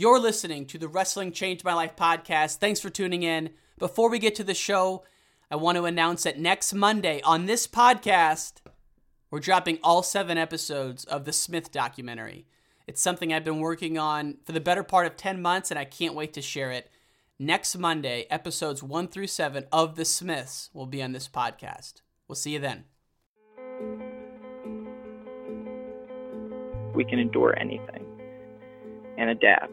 You're listening to the Wrestling Changed My Life podcast. Thanks for tuning in. Before we get to the show, I want to announce that next Monday on this podcast, we're dropping all seven episodes of the Smith documentary. It's something I've been working on for the better part of 10 months, and I can't wait to share it. Next Monday, episodes one through seven of The Smiths will be on this podcast. We'll see you then. We can endure anything and adapt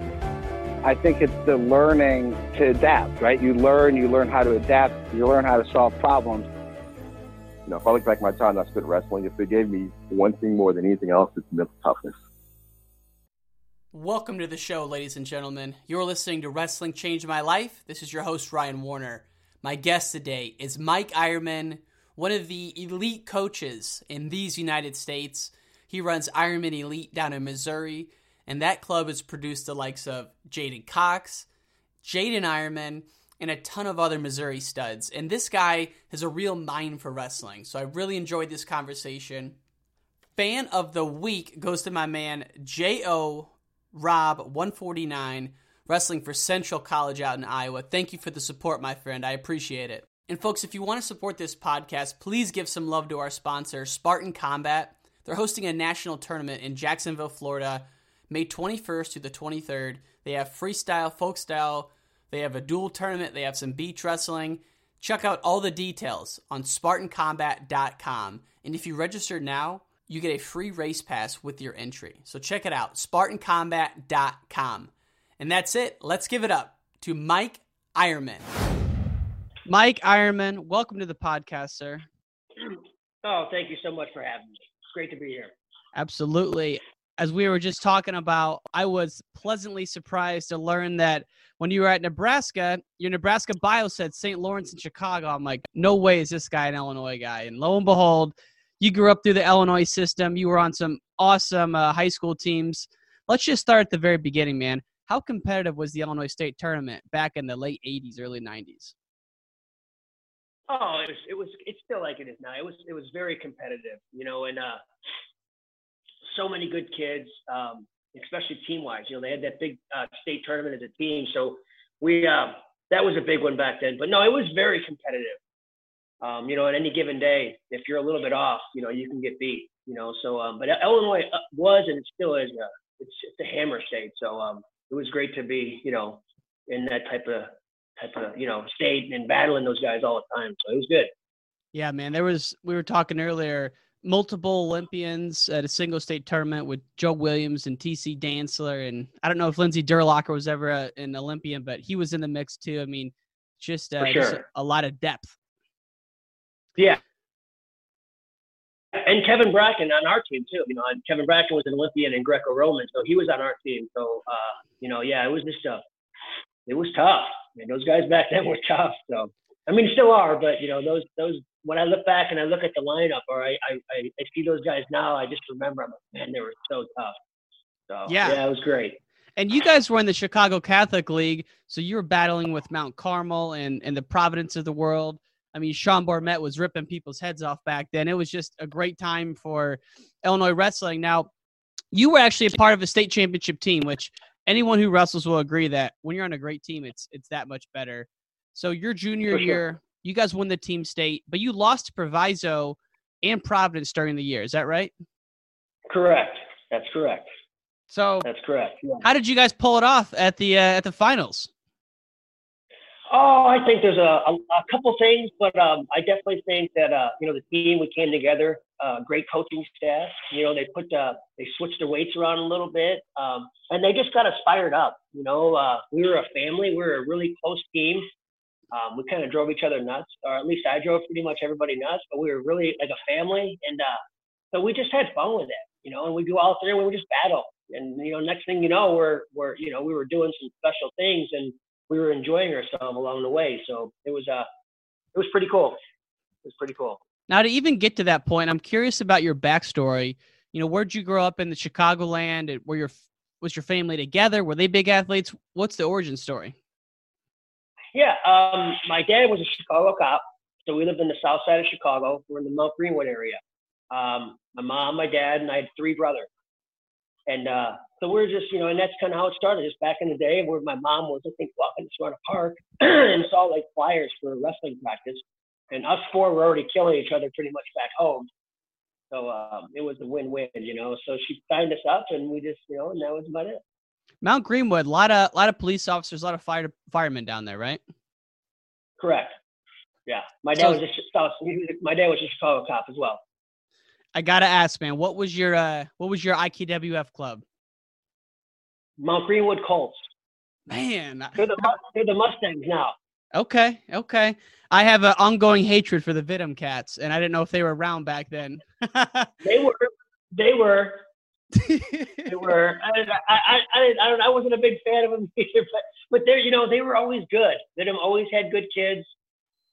I think it's the learning to adapt, right? You learn, you learn how to adapt, you learn how to solve problems. You know, if I look back at my time I spent wrestling, if it gave me one thing more than anything else, it's mental toughness. Welcome to the show, ladies and gentlemen. You're listening to Wrestling Changed My Life. This is your host, Ryan Warner. My guest today is Mike Eierman, one of the elite coaches in these United States. He runs Eierman Elite down in Missouri and that club has produced the likes of J'den Cox, Jaden Eierman, and a ton of other Missouri studs. And this guy has a real mind for wrestling. So I really enjoyed this conversation. Fan of the week goes to my man J.O. Rob 149, wrestling for Central College out in Iowa. Thank you for the support, my friend. I appreciate it. And folks, if you want to support this podcast, please give some love to our sponsor, Spartan Combat. They're hosting a national tournament in Jacksonville, Florida May 21st to the 23rd. They have freestyle, folk style, they have a dual tournament, they have some beach wrestling. Check out all the details on SpartanCombat.com. And if you register now, you get a free race pass with your entry. So check it out, SpartanCombat.com. And that's it. Let's give it up to Mike Eierman. Mike Eierman, welcome to the podcast, sir. Oh, thank you so much for having me. It's great to be here. Absolutely as we were just talking about, I was pleasantly surprised to learn that when you were at Nebraska, your Nebraska bio said St. Laurence and Chicago. I'm like, no way is this guy an Illinois guy. And lo and behold, you grew up through the Illinois system. You were on some awesome uh, high school teams. Let's just start at the very beginning, man. How competitive was the Illinois State tournament back in the late '80s, early '90s? Oh, it was. It was. It's still like it is now. It was. It was very competitive, you know. And uh, so many good kids, um, especially team wise. You know, they had that big uh, state tournament as a team, so we uh, that was a big one back then. But no, it was very competitive. Um, you know, at any given day, if you're a little bit off, you know, you can get beat. You know, so um, but Illinois uh, was and it still is. A, uh, it's, it's a hammer state, so um, it was great to be, you know, in that type of type of you know state and battling those guys all the time. So it was good. Yeah, man. There was we were talking earlier multiple Olympians at a single state tournament with Joe Williams and TC Dantzler. And I don't know if Lindsey Durlacher was ever a, an Olympian, but he was in the mix too. I mean, just, uh, sure. just a lot of depth. Yeah. And Kevin Bracken on our team too. You know, Kevin Bracken was an Olympian in Greco-Roman, so he was on our team. So, uh, you know, yeah, it was just uh, it was tough. I mean, those guys back then were tough. So, I mean, still are, but you know, those those when I look back and I look at the lineup or I, I, I see those guys now, I just remember, I'm like, man, they were so tough. So, yeah. yeah, it was great. And you guys were in the Chicago Catholic League, so you were battling with Mount Carmel and, and the Providence of the world. I mean, Sean Bormet was ripping people's heads off back then. It was just a great time for Illinois wrestling. Now, you were actually a part of a state championship team, which anyone who wrestles will agree that when you're on a great team, it's it's that much better. So your junior sure. year, you guys won the team state, but you lost to Proviso and Providence during the year. Is that right? Correct. That's correct. So that's correct. Yeah. How did you guys pull it off at the uh, at the finals? Oh, I think there's a, a, a couple things, but um, I definitely think that uh, you know the team we came together, uh, great coaching staff. You know they put uh, they switched the weights around a little bit, um, and they just got us fired up. You know, uh, we were a family, we were a really close team. Um, we kind of drove each other nuts, or at least I drove pretty much everybody nuts. But we were really like a family, and uh, so we just had fun with it. You know, and we'd go out there and we would just battle, and you know, next thing you know, we're we're you know we were doing some special things and we were enjoying ourselves along the way. So it was uh it was pretty cool. It was pretty cool. Now to even get to that point, I'm curious about your backstory. You know, where'd you grow up in the Chicagoland? Were your was your family together? Were they big athletes? What's the origin story? Yeah, um, my dad was a Chicago cop, so we lived in the south side of Chicago. We're in the Mount Greenwood area. Um, my mom, my dad, and I had three brothers. And uh, so we are just, you know, and that's kind of how it started. Just back in the day, where my mom was, I think, walking to a Park and saw like flyers for wrestling practice, and us four were already killing each other pretty much back home. So um, it was a win-win, you know. So she signed us up, and we just, you know, and that was about it. Mount Greenwood, a lot of, a lot of police officers, a lot of fire firemen down there, right? Correct. Yeah, my dad so, was a my dad was a Chicago cop as well. I gotta ask, man, what was your uh, what was your IKWF club? Mount Greenwood Colts. Man, they're the they're the Mustangs now. Okay, okay. I have an ongoing hatred for the Vittum Cats, and I didn't know if they were around back then. they were. They were. They were. I, I, I, I, I, wasn't a big fan of them either, but but they you know they were always good. Vittum always had good kids.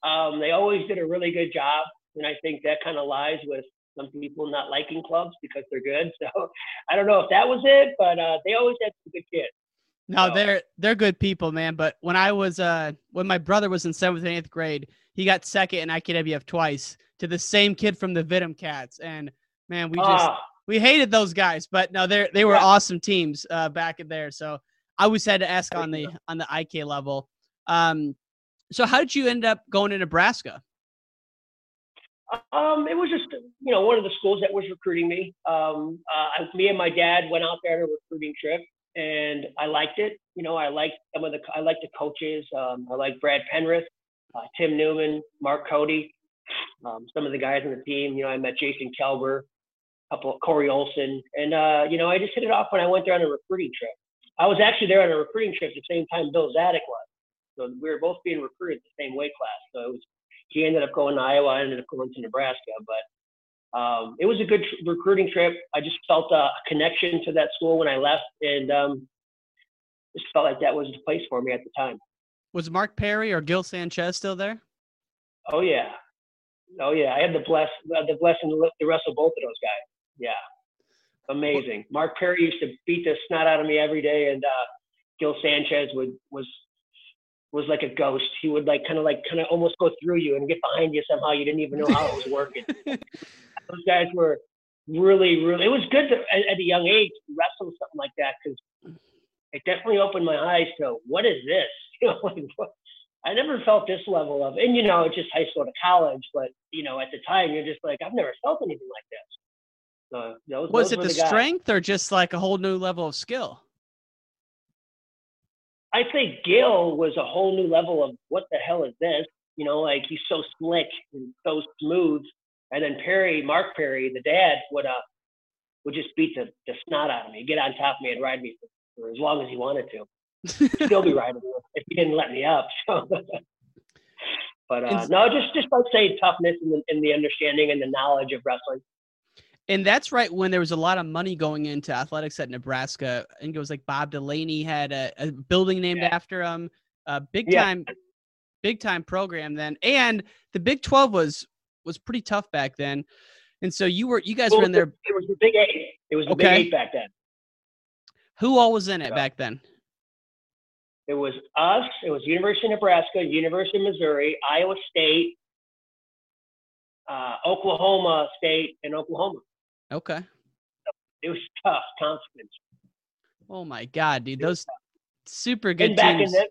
Um, they always did a really good job, and I think that kind of lies with some people not liking clubs because they're good. So I don't know if that was it, but uh, they always had some good kids. No, so. they're they're good people, man. But when I was uh when my brother was in seventh and eighth grade, he got second in IKWF twice to the same kid from the Vittum Cats, and man, we just uh, we hated those guys. But no, they they were yeah. awesome teams uh, back in there. So I always had to ask on the on the IK level. Um, so how did you end up going to Nebraska? Um, it was just you know one of the schools that was recruiting me. Um, uh, me and my dad went out there on a recruiting trip, and I liked it. You know, I liked some of the I liked the coaches. Um, I like Brad Penrith, uh, Tim Neumann, Mark Cody, um, some of the guys on the team. You know, I met Jason Kelber, couple Corey Olson, and uh, you know I just hit it off when I went there on a recruiting trip. I was actually there on a recruiting trip at the same time Bill Zadick was. So we were both being recruited the same weight class. So it was he ended up going to Iowa. I ended up going to Nebraska, but um, it was a good tr- recruiting trip. I just felt a connection to that school when I left, and um, just felt like that was the place for me at the time. Was Mark Perry or Gil Sanchez still there? Oh yeah, oh yeah. I had the bless the blessing to wrestle both of those guys. Yeah, amazing. Mark Perry used to beat the snot out of me every day, and uh, Gil Sanchez would was was like a ghost. He would like kind of like kind of almost go through you and get behind you somehow. You didn't even know how it was working. Those guys were really, really. It was good to, at, at a young age to wrestle something like that because it definitely opened my eyes to what is this? You know, like what, I never felt this level of, and you know, it's just high school to college, but you know, at the time you're just like, I've never felt anything like this. So, those, was those it the, the strength or just like a whole new level of skill? I think Gil was a whole new level of what the hell is this? You know, like he's so slick and so smooth. And then Perry, Mark Perry, the dad, would uh would just beat the, the snot out of me, get on top of me and ride me for, for as long as he wanted to. Still be riding me if he didn't let me up. So. but uh, no, just just like say toughness and the, and the understanding and the knowledge of wrestling. And that's right when there was a lot of money going into athletics at Nebraska. I think it was like Bob Devaney had a, a building named yeah. after him. A big yeah. time, big time program then. And the Big Twelve was was pretty tough back then. And so you were you guys well, were in there. It was the Big Eight. It was the okay. Big Eight back then. Who all was in it back then? It was us. It was University of Nebraska, University of Missouri, Iowa State, uh, Oklahoma State, and Oklahoma. Okay. It was tough consequence. Oh my god, dude, those super good teams. The,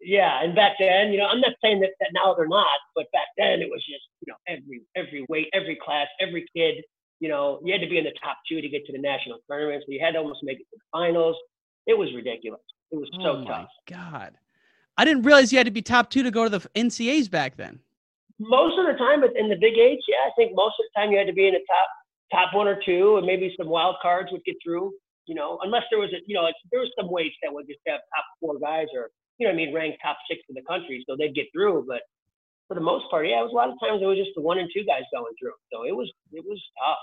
yeah, and back then, you know, I'm not saying that, that now they're not, but back then it was just, you know, every every weight, every class, every kid, you know, you had to be in the top two to get to the national tournament. So you had to almost make it to the finals. It was ridiculous. It was so oh tough. God. I didn't realize you had to be top two to go to the NCAs back then. Most of the time, but in the Big Eight, yeah, I think most of the time you had to be in the top top one or two, and maybe some wild cards would get through. You know, unless there was a, you know, like there was some weights that would just have top four guys or, you know, I mean, ranked top six in the country, so they'd get through. But for the most part, yeah, it was a lot of times it was just the one and two guys going through. So it was it was tough.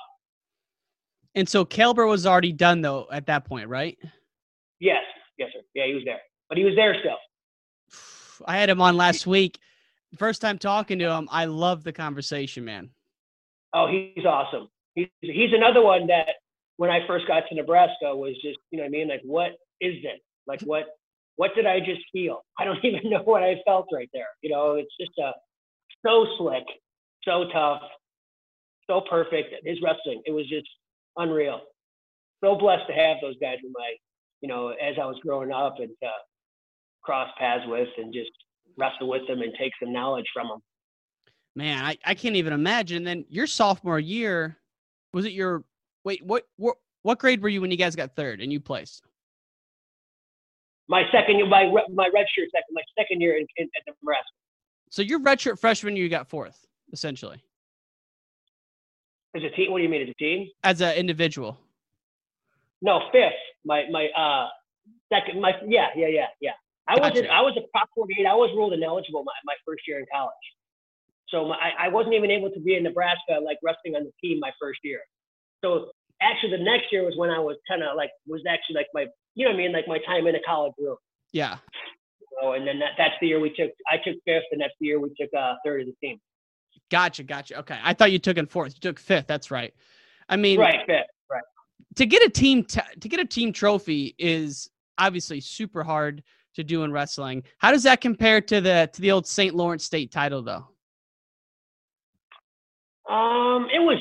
And so Kelber was already done though at that point, right? Yes, yes, sir. Yeah, he was there, but he was there still. I had him on last week. First time talking to him, I love the conversation, man. Oh, he's awesome. He's he's another one that when I first got to Nebraska was just, you know what I mean? Like, what is it? Like, what what did I just feel? I don't even know what I felt right there. You know, it's just a so slick, so tough, so perfect. His wrestling, it was just unreal. So blessed to have those guys in my, you know, as I was growing up and uh, cross paths with and just wrestle with them and take some knowledge from them. Man, I, I can't even imagine. Then your sophomore year, was it your wait? What what what grade were you when you guys got third and you placed? My second year, my my red shirt second, my second year in, in, at Nebraska. So your redshirt freshman year, you got fourth, essentially. As a team, what do you mean as a team? As an individual. No, fifth. My my uh second. My yeah yeah yeah yeah. I gotcha. was I was a prop 48. I was ruled ineligible my, my first year in college. So my, I wasn't even able to be in Nebraska like wrestling on the team my first year. So actually the next year was when I was kind of like was actually like my you know what I mean like my time in a college room. Yeah. So and then that, that's the year we took I took fifth and that's the year we took uh, third of the team. Gotcha, gotcha. Okay, I thought you took in fourth. You took fifth. That's right. I mean, right, fifth, right. To get a team t- to get a team trophy is obviously super hard to do in wrestling. How does that compare to the to the old St. Laurence State title, though? Um, it was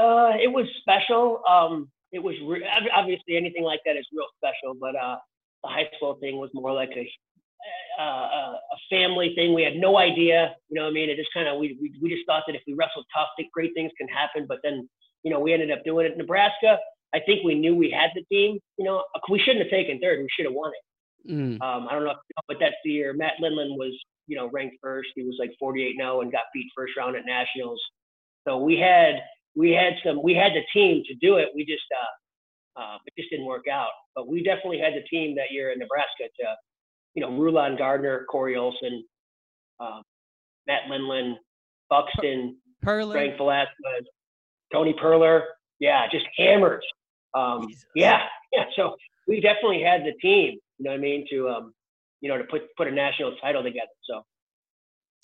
uh, it was special. Um, it was re- obviously anything like that is real special, but uh, the high school thing was more like a uh, a family thing. We had no idea, you know. what I mean, it just kind of we, we we just thought that if we wrestled tough, that great things can happen. But then, you know, we ended up doing it. Nebraska, I think we knew we had the team. You know, we shouldn't have taken third. We should have won it. Mm. Um, I don't know, but that's the year Matt Lindland was, you know, ranked first. He was like 48 0 and got beat first round at nationals. So we had we had some we had the team to do it. We just uh, uh, it just didn't work out. But we definitely had the team that year in Nebraska to, you know, Rulon Gardner, Corey Olson, uh, Matt Lindland, Buxton, Purler. Frank Velasquez, Tony Purler. Yeah, just hammers. Um, yeah, yeah. So we definitely had the team. You know what I mean? To um, you know, to put put a national title together. So.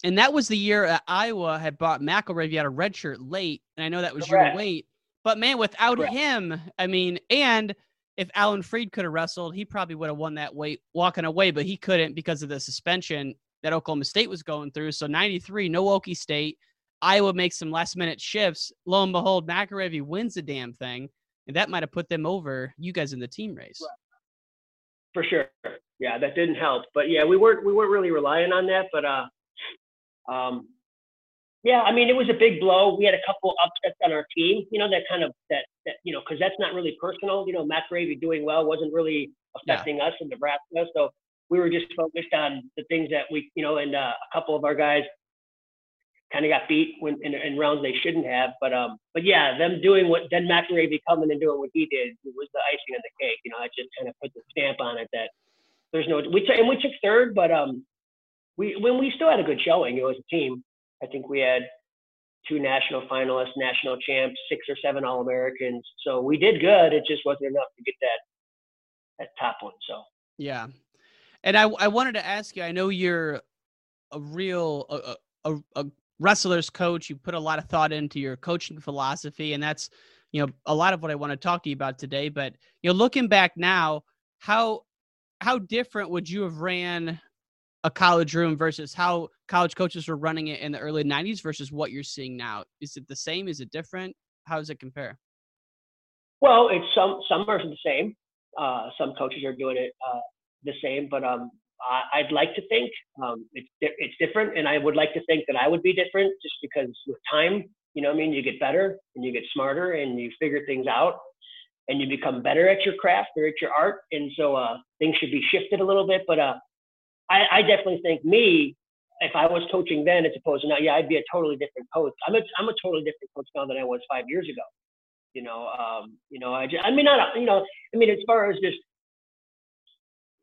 And that was the year uh, Iowa had bought McIlravy out of redshirt late, and I know that was Correct. your weight. But man, without Correct. him, I mean, and if Alan Fried could have wrestled, he probably would have won that weight walking away, but he couldn't because of the suspension that Oklahoma State was going through. So 93, no Okie State. Iowa makes some last minute shifts. Lo and behold, McIlravy wins the damn thing. And that might have put them over you guys in the team race. For sure. Yeah, that didn't help. But yeah, we weren't we weren't really relying on that. But uh, um, yeah, I mean, it was a big blow. We had a couple upsets on our team. You know, that kind of that that you know, because that's not really personal. You know, Matt Gravy doing well wasn't really affecting yeah. us in Nebraska. So we were just focused on the things that we, you know, and uh, a couple of our guys kind of got beat when in, in, rounds they shouldn't have. But um, but yeah, them doing what then McIlravy coming and doing what he did was the icing on the cake. You know, I just kind of put the stamp on it that there's no we t- and we took third, but um, we when we still had a good showing. You know, as a team, I think we had two national finalists, national champs, six or seven All Americans. So we did good. It just wasn't enough to get that that top one. So yeah, and I I wanted to ask you. I know you're a real a, a, a wrestlers coach. You put a lot of thought into your coaching philosophy, and that's you know a lot of what I want to talk to you about today. But you know, looking back now, how how different would you have ran a college room versus how college coaches were running it in the early 90s versus what you're seeing now. Is it the same? Is it different? How does it compare? Well it's some some are the same. Uh, some coaches are doing it uh, the same but um, I, would like to think um, it's it's different, and I would like to think that I would be different, just because with time, you know, I mean, you get better and you get smarter and you figure things out, and you become better at your craft or at your art, and so uh, things should be shifted a little bit. But uh, I, I definitely think me, if I was coaching then as opposed to now, yeah, I'd be a totally different coach. I'm a, I'm a totally different coach now than I was five years ago. You know, um, you know, I just, I mean, not, you know, I mean, as far as just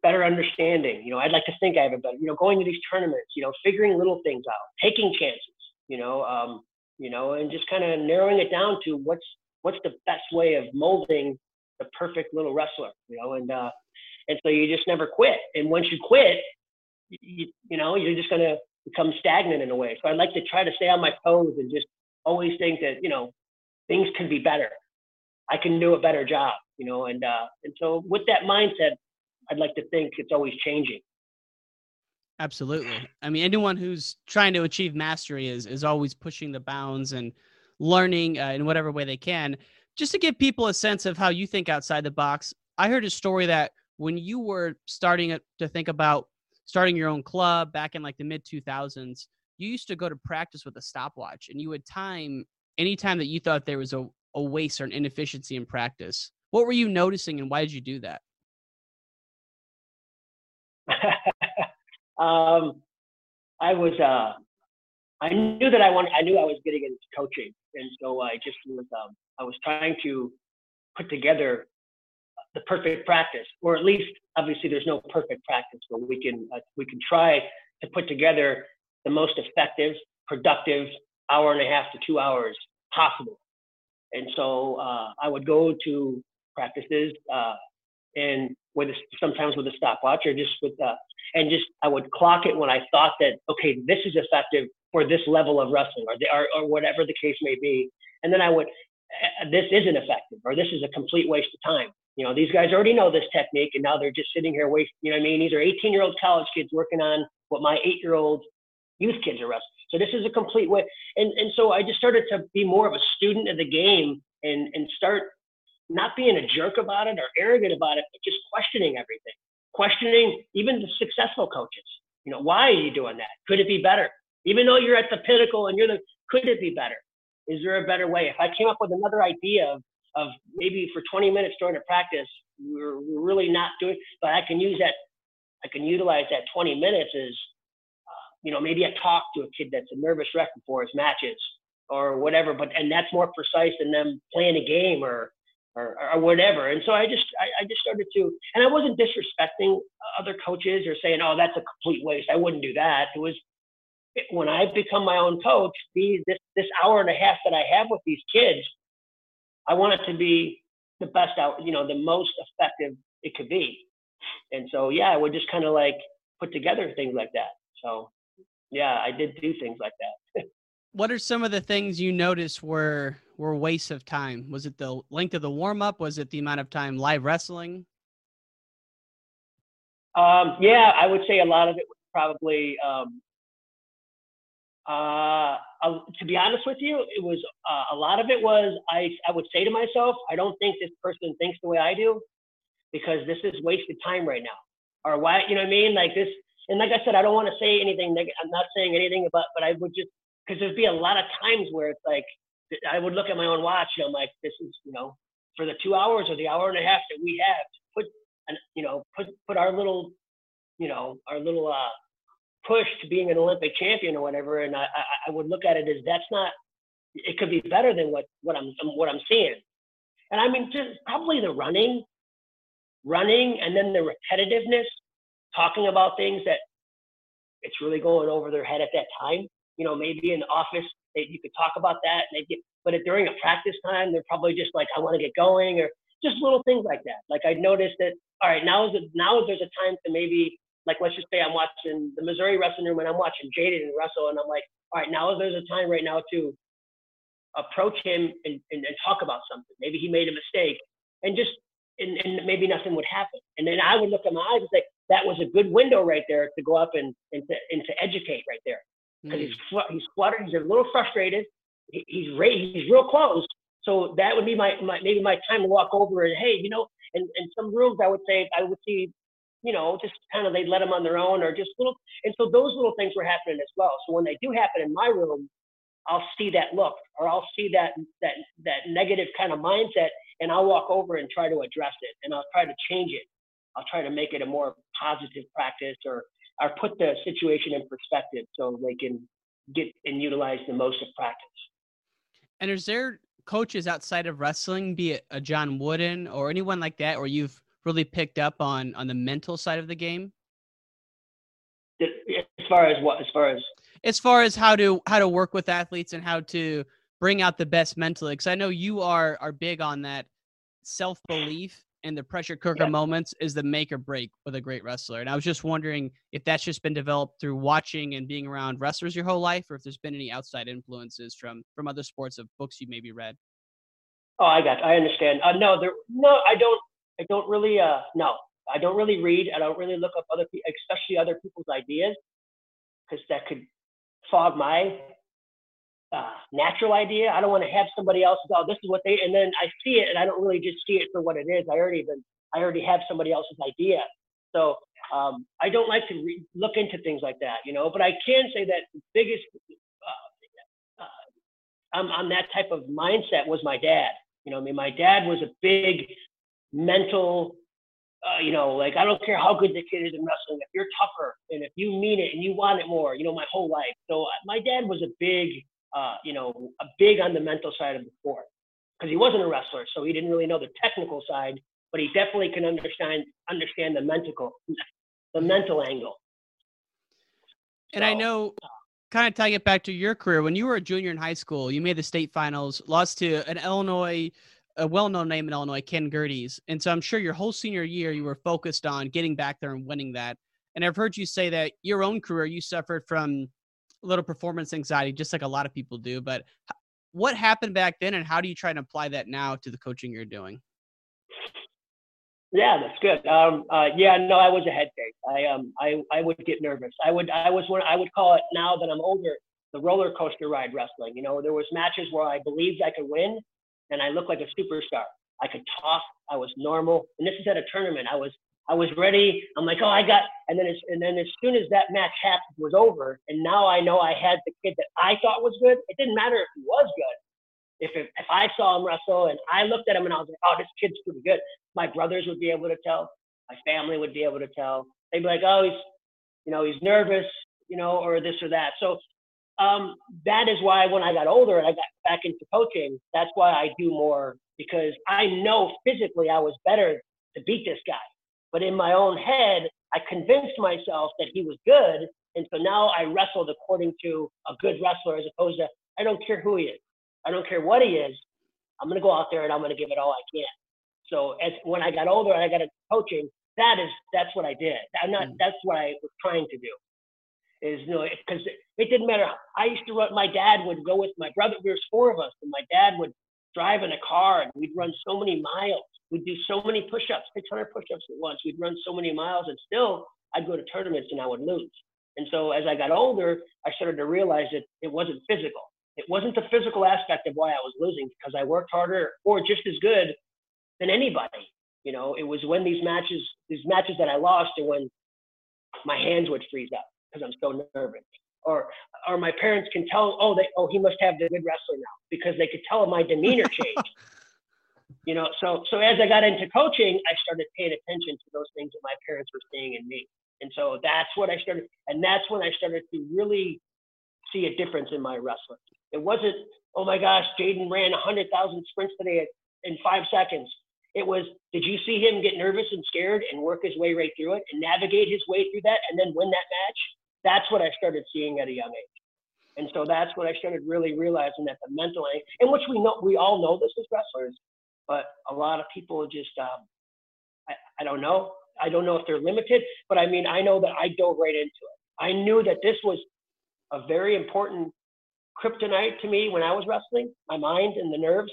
better understanding, you know, I'd like to think I have a better, you know, going to these tournaments, you know, figuring little things out, taking chances, you know, um, you know, and just kind of narrowing it down to what's, what's the best way of molding the perfect little wrestler, you know, and, uh, and so you just never quit. And once you quit, you, you know, you're just going to become stagnant in a way. So I'd like to try to stay on my toes and just always think that, you know, things can be better. I can do a better job, you know, and, uh, and so with that mindset, I'd like to think it's always changing. Absolutely. I mean, anyone who's trying to achieve mastery is, is always pushing the bounds and learning uh, in whatever way they can. Just to give people a sense of how you think outside the box, I heard a story that when you were starting to think about starting your own club back in like the mid 2000s, you used to go to practice with a stopwatch and you would time anytime that you thought there was a, a waste or an inefficiency in practice. What were you noticing and why did you do that? um, I was, uh, I knew that I wanted, I knew I was getting into coaching. And so I just was, um, I was trying to put together the perfect practice, or at least obviously there's no perfect practice, but we can uh, we can try to put together the most effective, productive hour and a half to two hours possible. And so uh, I would go to practices uh, and with a, sometimes with a stopwatch or just with uh, and just I would clock it when I thought that okay this is effective for this level of wrestling or, the, or, or whatever the case may be, and then I would this isn't effective or this is a complete waste of time you know, these guys already know this technique and now they're just sitting here wasting, you know what I mean? These are 18 year old college kids working on what my eight year old youth kids are wrestling. So this is a complete way. And, and so I just started to be more of a student of the game and, and start not being a jerk about it or arrogant about it, but just questioning everything, questioning even the successful coaches. You know, why are you doing that? Could it be better? Even though you're at the pinnacle and you're the, could it be better? Is there a better way? If I came up with another idea of of maybe for 20 minutes during a practice, we're, really not doing, but I can use that, I can utilize that 20 minutes as, uh, you know, maybe I talk to a kid that's a nervous wreck before his matches or whatever, but, and that's more precise than them playing a game or, or, or whatever. And so I just, I, I just started to, and I wasn't disrespecting other coaches or saying, oh, that's a complete waste. I wouldn't do that. It was, when I become my own coach, these this this hour and a half that I have with these kids, I want it to be the best out, you know, the most effective it could be. And so, yeah, we're just kind of like put together things like that. So, yeah, I did do things like that. what are some of the things you noticed were were wastes of time? Was it the length of the warm up? Was it the amount of time live wrestling? Um, yeah, I would say a lot of it was probably um, uh, to be honest with you, it was uh, a lot of it was I I would say to myself, I don't think this person thinks the way I do, because this is wasted time right now. Or why, you know what I mean? Like this, and like I said, I don't want to say anything. I'm not saying anything about, but I would just because there'd be a lot of times where it's like I would look at my own watch and I'm like, this is you know for the two hours or the hour and a half that we have put, you know, put put our little, you know, our little uh push to being an Olympic champion or whatever, and I, I, I would look at it as that's not. It could be better than what what I'm what I'm seeing, and I mean just probably the running, running, and then the repetitiveness, talking about things that it's really going over their head at that time. You know, maybe in the office they, you could talk about that, and get, but during a practice time, they're probably just like, I want to get going, or just little things like that. Like I noticed that, all right, now is a, now there's a time to maybe like let's just say I'm watching the Missouri wrestling room and I'm watching Jaden and Russell and I'm like, all right, now there's a time right now to approach him and, and, and talk about something. Maybe he made a mistake and just and, and maybe nothing would happen. And then I would look at my eyes and say, that was a good window right there to go up and and to, and to educate right there. Because mm. he's he's fluttered, he's a little frustrated, he, he's he's real close. So that would be my, my maybe my time to walk over and hey, you know, and, in some rooms I would say I would see you know, just kind of they let them on their own or just little. And so those little things were happening as well. So when they do happen in my room, I'll see that look or I'll see that that that negative kind of mindset, and I'll walk over and try to address it, and I'll try to change it. I'll try to make it a more positive practice or or put the situation in perspective so they can get and utilize the most of practice. And is there coaches outside of wrestling, be it a John Wooden or anyone like that, or you've really picked up on on the mental side of the game? As far as what? As far as as far as how to how to work with athletes and how to bring out the best mentally, because I know you are are big on that self belief and the pressure cooker yeah. moments is the make or break with a great wrestler. And I was just wondering if that's just been developed through watching and being around wrestlers your whole life, or if there's been any outside influences from from other sports of books you maybe read. Oh, I got. I understand. Uh, no, there. No, I don't. I don't really. Uh, no, I don't really read. I don't really look up other, people, especially other people's ideas, because that could fog my uh, natural idea. I don't want to have somebody else go, oh, this is what they, and then I see it and I don't really just see it for what it is. I already been, I already have somebody else's idea. So um, I don't like to re- look into things like that, you know. But I can say that the biggest, uh, uh, I'm on that type of mindset was my dad. You know, I mean, my dad was a big mental uh, you know, like I don't care how good the kid is in wrestling. If you're tougher and if you mean it and you want it more, you know, my whole life. So uh, my dad was a big uh, you know, a big on the mental side of the sport because he wasn't a wrestler, so he didn't really know the technical side, but he definitely can understand understand the mental the mental angle. And so, I know, kind of tying it back to your career, when you were a junior in high school, you made the state finals, lost to an Illinois, a well-known name in Illinois, Ken Gerdes, and so I'm sure your whole senior year you were focused on getting back there and winning that. And I've heard you say that your own career you suffered from a little performance anxiety, just like a lot of people do. But what happened back then, and how do you try and apply that now to the coaching you're doing? Yeah, that's good. Um, uh, yeah, no, I was a head case. I um, I I would get nervous. I would I was one. I would call it now that I'm older the roller coaster ride wrestling. You know, there was matches where I believed I could win, and I looked like a superstar. I could talk. I was normal, and this is at a tournament. I was I was ready. I'm like, oh, I got, and then as, and then as soon as that match happened was over, and now I know I had the kid that I thought was good. It didn't matter if he was good. If if, if I saw him wrestle and I looked at him and I was like, oh, this kid's pretty good. My brothers would be able to tell. My family would be able to tell. They'd be like, oh, he's, you know, he's nervous, you know, or this or that. So um, that is why when I got older and I got back into coaching, that's why I do more because I know physically I was better to beat this guy. But in my own head, I convinced myself that he was good. And so now I wrestled according to a good wrestler as opposed to, I don't care who he is. I don't care what he is. I'm going to go out there and I'm going to give it all I can. So as when I got older and I got into coaching, that is that's what I did. I'm not. Mm. That's what I was trying to do. Is you know because it, it, didn't matter. I used to run. My dad would go with my brother. There was four of us, and my dad would drive in a car, and we'd run so many miles. We'd do so many push-ups, 600 push-ups at once. We'd run so many miles, and still I'd go to tournaments and I would lose. And so as I got older, I started to realize that it wasn't physical. It wasn't the physical aspect of why I was losing because I worked harder or just as good than anybody. You know, it was when these matches, these matches that I lost, and when my hands would freeze up because I'm so nervous. Or, or my parents can tell, oh, they, oh, he must have the good wrestler now because they could tell my demeanor changed you know, so so as I got into coaching, I started paying attention to those things that my parents were seeing in me, and so that's what I started, and that's when I started to really see a difference in my wrestling. It wasn't, oh my gosh, Jaden ran 100,000 sprints today in five seconds. It was, did you see him get nervous and scared and work his way right through it and navigate his way through that and then win that match? That's what I started seeing at a young age. And so that's when I started really realizing that the mental, and which we know, we all know this as wrestlers, but a lot of people just um, I, I don't know. I don't know if they're limited, but I mean, I know that I dove right into it. I knew that this was a very important kryptonite to me when I was wrestling, my mind and the nerves.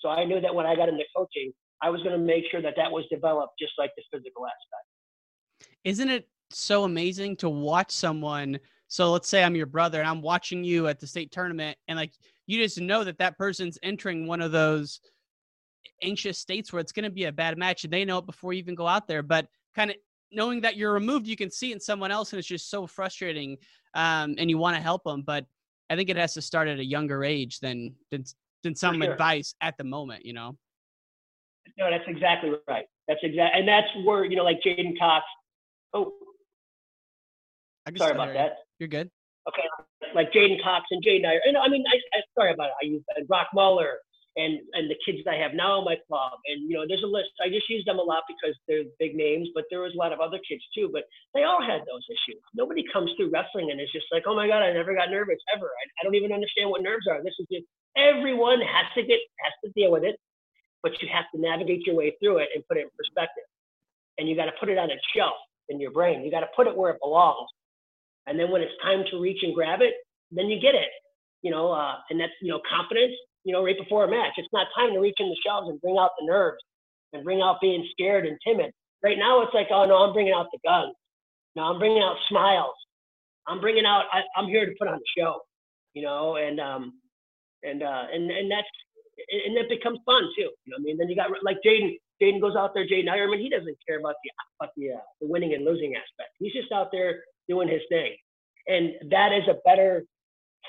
So I knew that when I got into coaching, I was going to make sure that that was developed just like the physical aspect. Isn't it so amazing to watch someone? So let's say I'm your brother and I'm watching you at the state tournament, and like you just know that that person's entering one of those anxious states where it's going to be a bad match and they know it before you even go out there. But kind of knowing that you're removed, you can see it in someone else, and it's just so frustrating. Um, and you want to help them, but I think it has to start at a younger age than than than some sure. advice at the moment. You know. No, that's exactly right. That's exactly, and that's where you know, like J'den Cox. Oh, Sorry about that. You're good. Okay, like J'den Cox and Jay Dyer. And I mean, I, I sorry about it. I use uh, Brock Mauller and and the kids that I have now in my club. And you know, there's a list. I just use them a lot because they're big names, but there was a lot of other kids too. But they all had those issues. Nobody comes through wrestling and is just like, oh my god, I never got nervous ever. I, I don't even understand what nerves are. This is just everyone has to get has to deal with it, but you have to navigate your way through it and put it in perspective. And you got to put it on a shelf in your brain. You got to put it where it belongs. And then when it's time to reach and grab it, then you get it. You know, uh, and that's you know confidence you know, right before a match. It's not time to reach in the shelves and bring out the nerves and bring out being scared and timid. Right now, it's like, oh no, I'm bringing out the guns. No, I'm bringing out smiles. I'm bringing out. I, am here to put on a show, you know, and um, and uh, and and that's and that becomes fun too. You know, I mean, then you got like J'den. J'den goes out there. J'den Eierman. He doesn't care about the about the uh, the winning and losing aspect. He's just out there doing his thing, and that is a better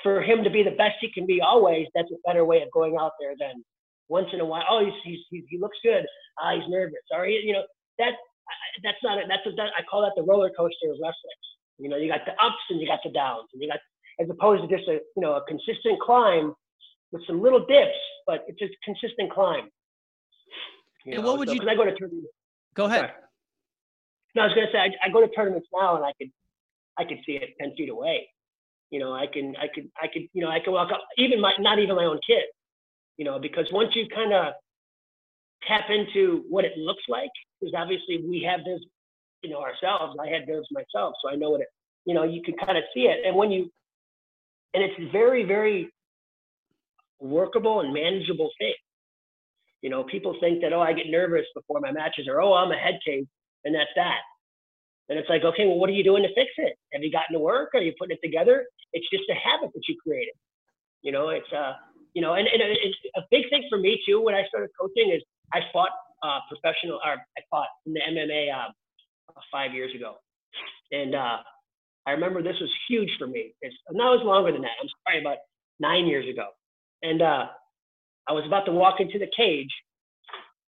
for him to be the best he can be always, that's a better way of going out there than once in a while. Oh, he's, he's, he's he looks good. Ah, he's nervous. Or you know that that's not it. That's a, that, I call that the roller coaster of wrestling. You know, you got the ups and you got the downs, and you got as opposed to just a you know a consistent climb with some little dips, but it's a consistent climb. You and know? what would so, you? I go to tournaments. Go ahead. No, I was gonna say I, I go to tournaments now, and I could I could see it ten feet away. You know, I can, I could, I could, you know, I can walk up, even my, not even my own kid, you know, because once you kind of tap into what it looks like, because obviously we have this, you know, ourselves. I had nerves myself, so I know what it, you know, you can kind of see it. And when you, and it's very, very workable and manageable thing. You know, people think that, oh, I get nervous before my matches, or oh, I'm a head case, and that's that. And it's like, okay, well, what are you doing to fix it? Have you gotten to work? Are you putting it together? It's just a habit that you created. You know, it's uh, you know, and, and it's a big thing for me too. When I started coaching, is I fought uh, professional, or I fought in the MMA uh, five years ago, and uh, I remember this was huge for me. It's not as longer than that. I'm sorry, about nine years ago, and uh, I was about to walk into the cage,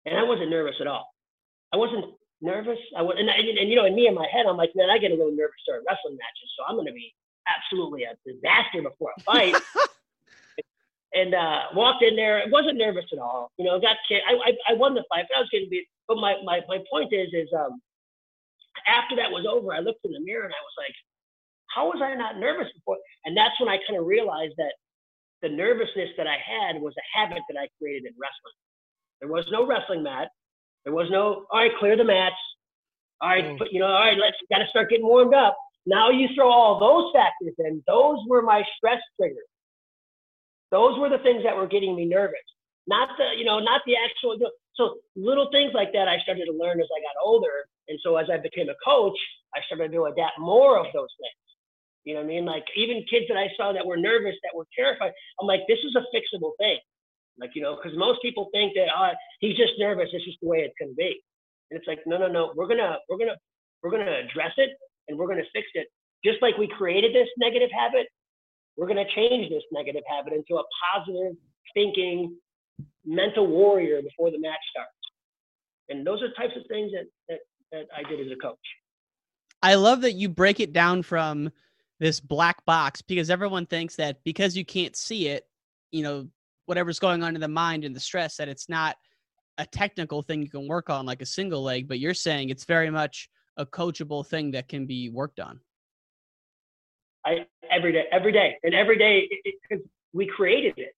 and I wasn't nervous at all. I wasn't nervous. I would, and, and, and, you know, in me in my head, I'm like, man, I get a little nervous during wrestling matches, so I'm going to be absolutely a disaster before a fight. and uh, walked in there, I wasn't nervous at all. You know, got kicked. I, I, I won the fight, but I was getting beat. But my, my, my point is, is um, after that was over, I looked in the mirror and I was like, how was I not nervous before? And that's when I kind of realized that the nervousness that I had was a habit that I created in wrestling. There was no wrestling mat. There was no, all right, clear the mats. All right, mm. you know, all right, let's got to start getting warmed up. Now you throw all those factors in. Those were my stress triggers. Those were the things that were getting me nervous. Not the, you know, not the actual. So little things like that I started to learn as I got older. And so as I became a coach, I started to adapt more of those things. You know what I mean? Like even kids that I saw that were nervous, that were terrified, I'm like, this is a fixable thing. Like, you know, because most people think that uh, he's just nervous. It's just the way it's going to be. And it's like, no, no, no. We're gonna, we're gonna, we're gonna address it, and we're gonna fix it. Just like we created this negative habit, we're gonna change this negative habit into a positive thinking mental warrior before the match starts. And those are types of things that that, that I did as a coach. I love that you break it down from this black box because everyone thinks that because you can't see it, you know, whatever's going on in the mind and the stress that it's not a technical thing you can work on like a single leg, but you're saying it's very much a coachable thing that can be worked on. I every day, every day, and every day because we created it.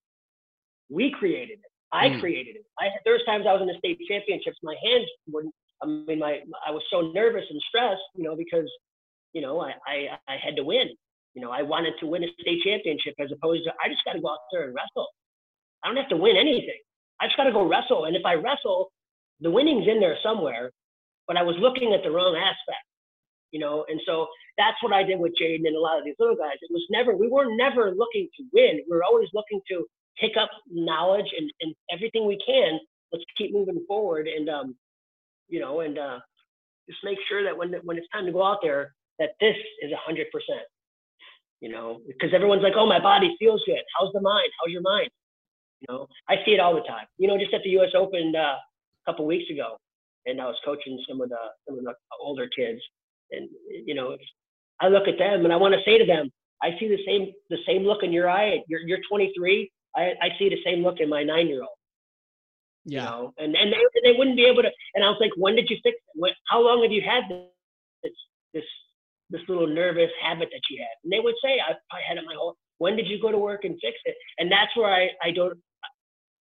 We created it. I mm. created it. I there's times I was in the state championships, my hands wouldn't. I mean, my I was so nervous and stressed, you know, because you know I I, I had to win. You know, I wanted to win a state championship as opposed to I just got to go out there and wrestle. I don't have to win anything. I just got to go wrestle. And if I wrestle, the winning's in there somewhere, but I was looking at the wrong aspect, you know? And so that's what I did with J'den and a lot of these little guys. It was never, we were never looking to win. We were always looking to pick up knowledge and, and everything we can. Let's keep moving forward and, um, you know, and uh, just make sure that when, when it's time to go out there, that this is a hundred percent, you know, because everyone's like, oh, my body feels good. How's the mind? How's your mind? You know, I see it all the time. You know, just at the U.S. Open uh, a couple weeks ago, and I was coaching some of the some of the older kids, and you know, I look at them and I want to say to them, I see the same the same look in your eye. You're you're 23. I, I see the same look in my nine year old. Yeah. You know, and and they, they wouldn't be able to. And I was like, when did you fix it? When, how long have you had this this this little nervous habit that you had? And they would say, I, I had it my whole. When did you go to work and fix it? And that's where I I don't.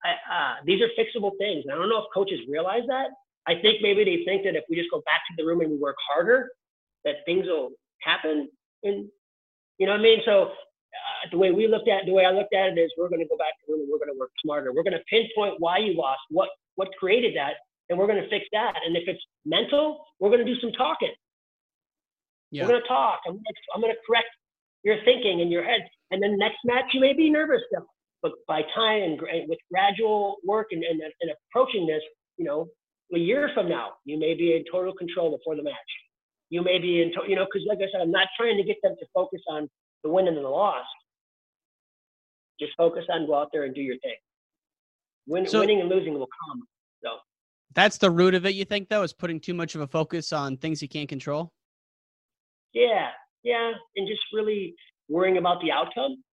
I, uh, these are fixable things. And I don't know if coaches realize that. I think maybe they think that if we just go back to the room and we work harder, that things will happen. And you know what I mean? So uh, the way we looked at the way I looked at it is we're going to go back to the room and we're going to work smarter. We're going to pinpoint why you lost, what what created that, and we're going to fix that. And if it's mental, we're going to do some talking. Yeah. We're going to talk. I'm going to, I'm going to correct your thinking in your head. And then next match, you may be nervous still, but by time and, and with gradual work and, and, and approaching this, you know, a year from now, you may be in total control before the match. You may be in, to, you know, because like I said, I'm not trying to get them to focus on the win and the loss. Just focus on go out there and do your thing. Win, So- winning and losing will come. So That's the root of it, you think, though, is putting too much of a focus on things you can't control? yeah, yeah, and just really worrying about the outcome.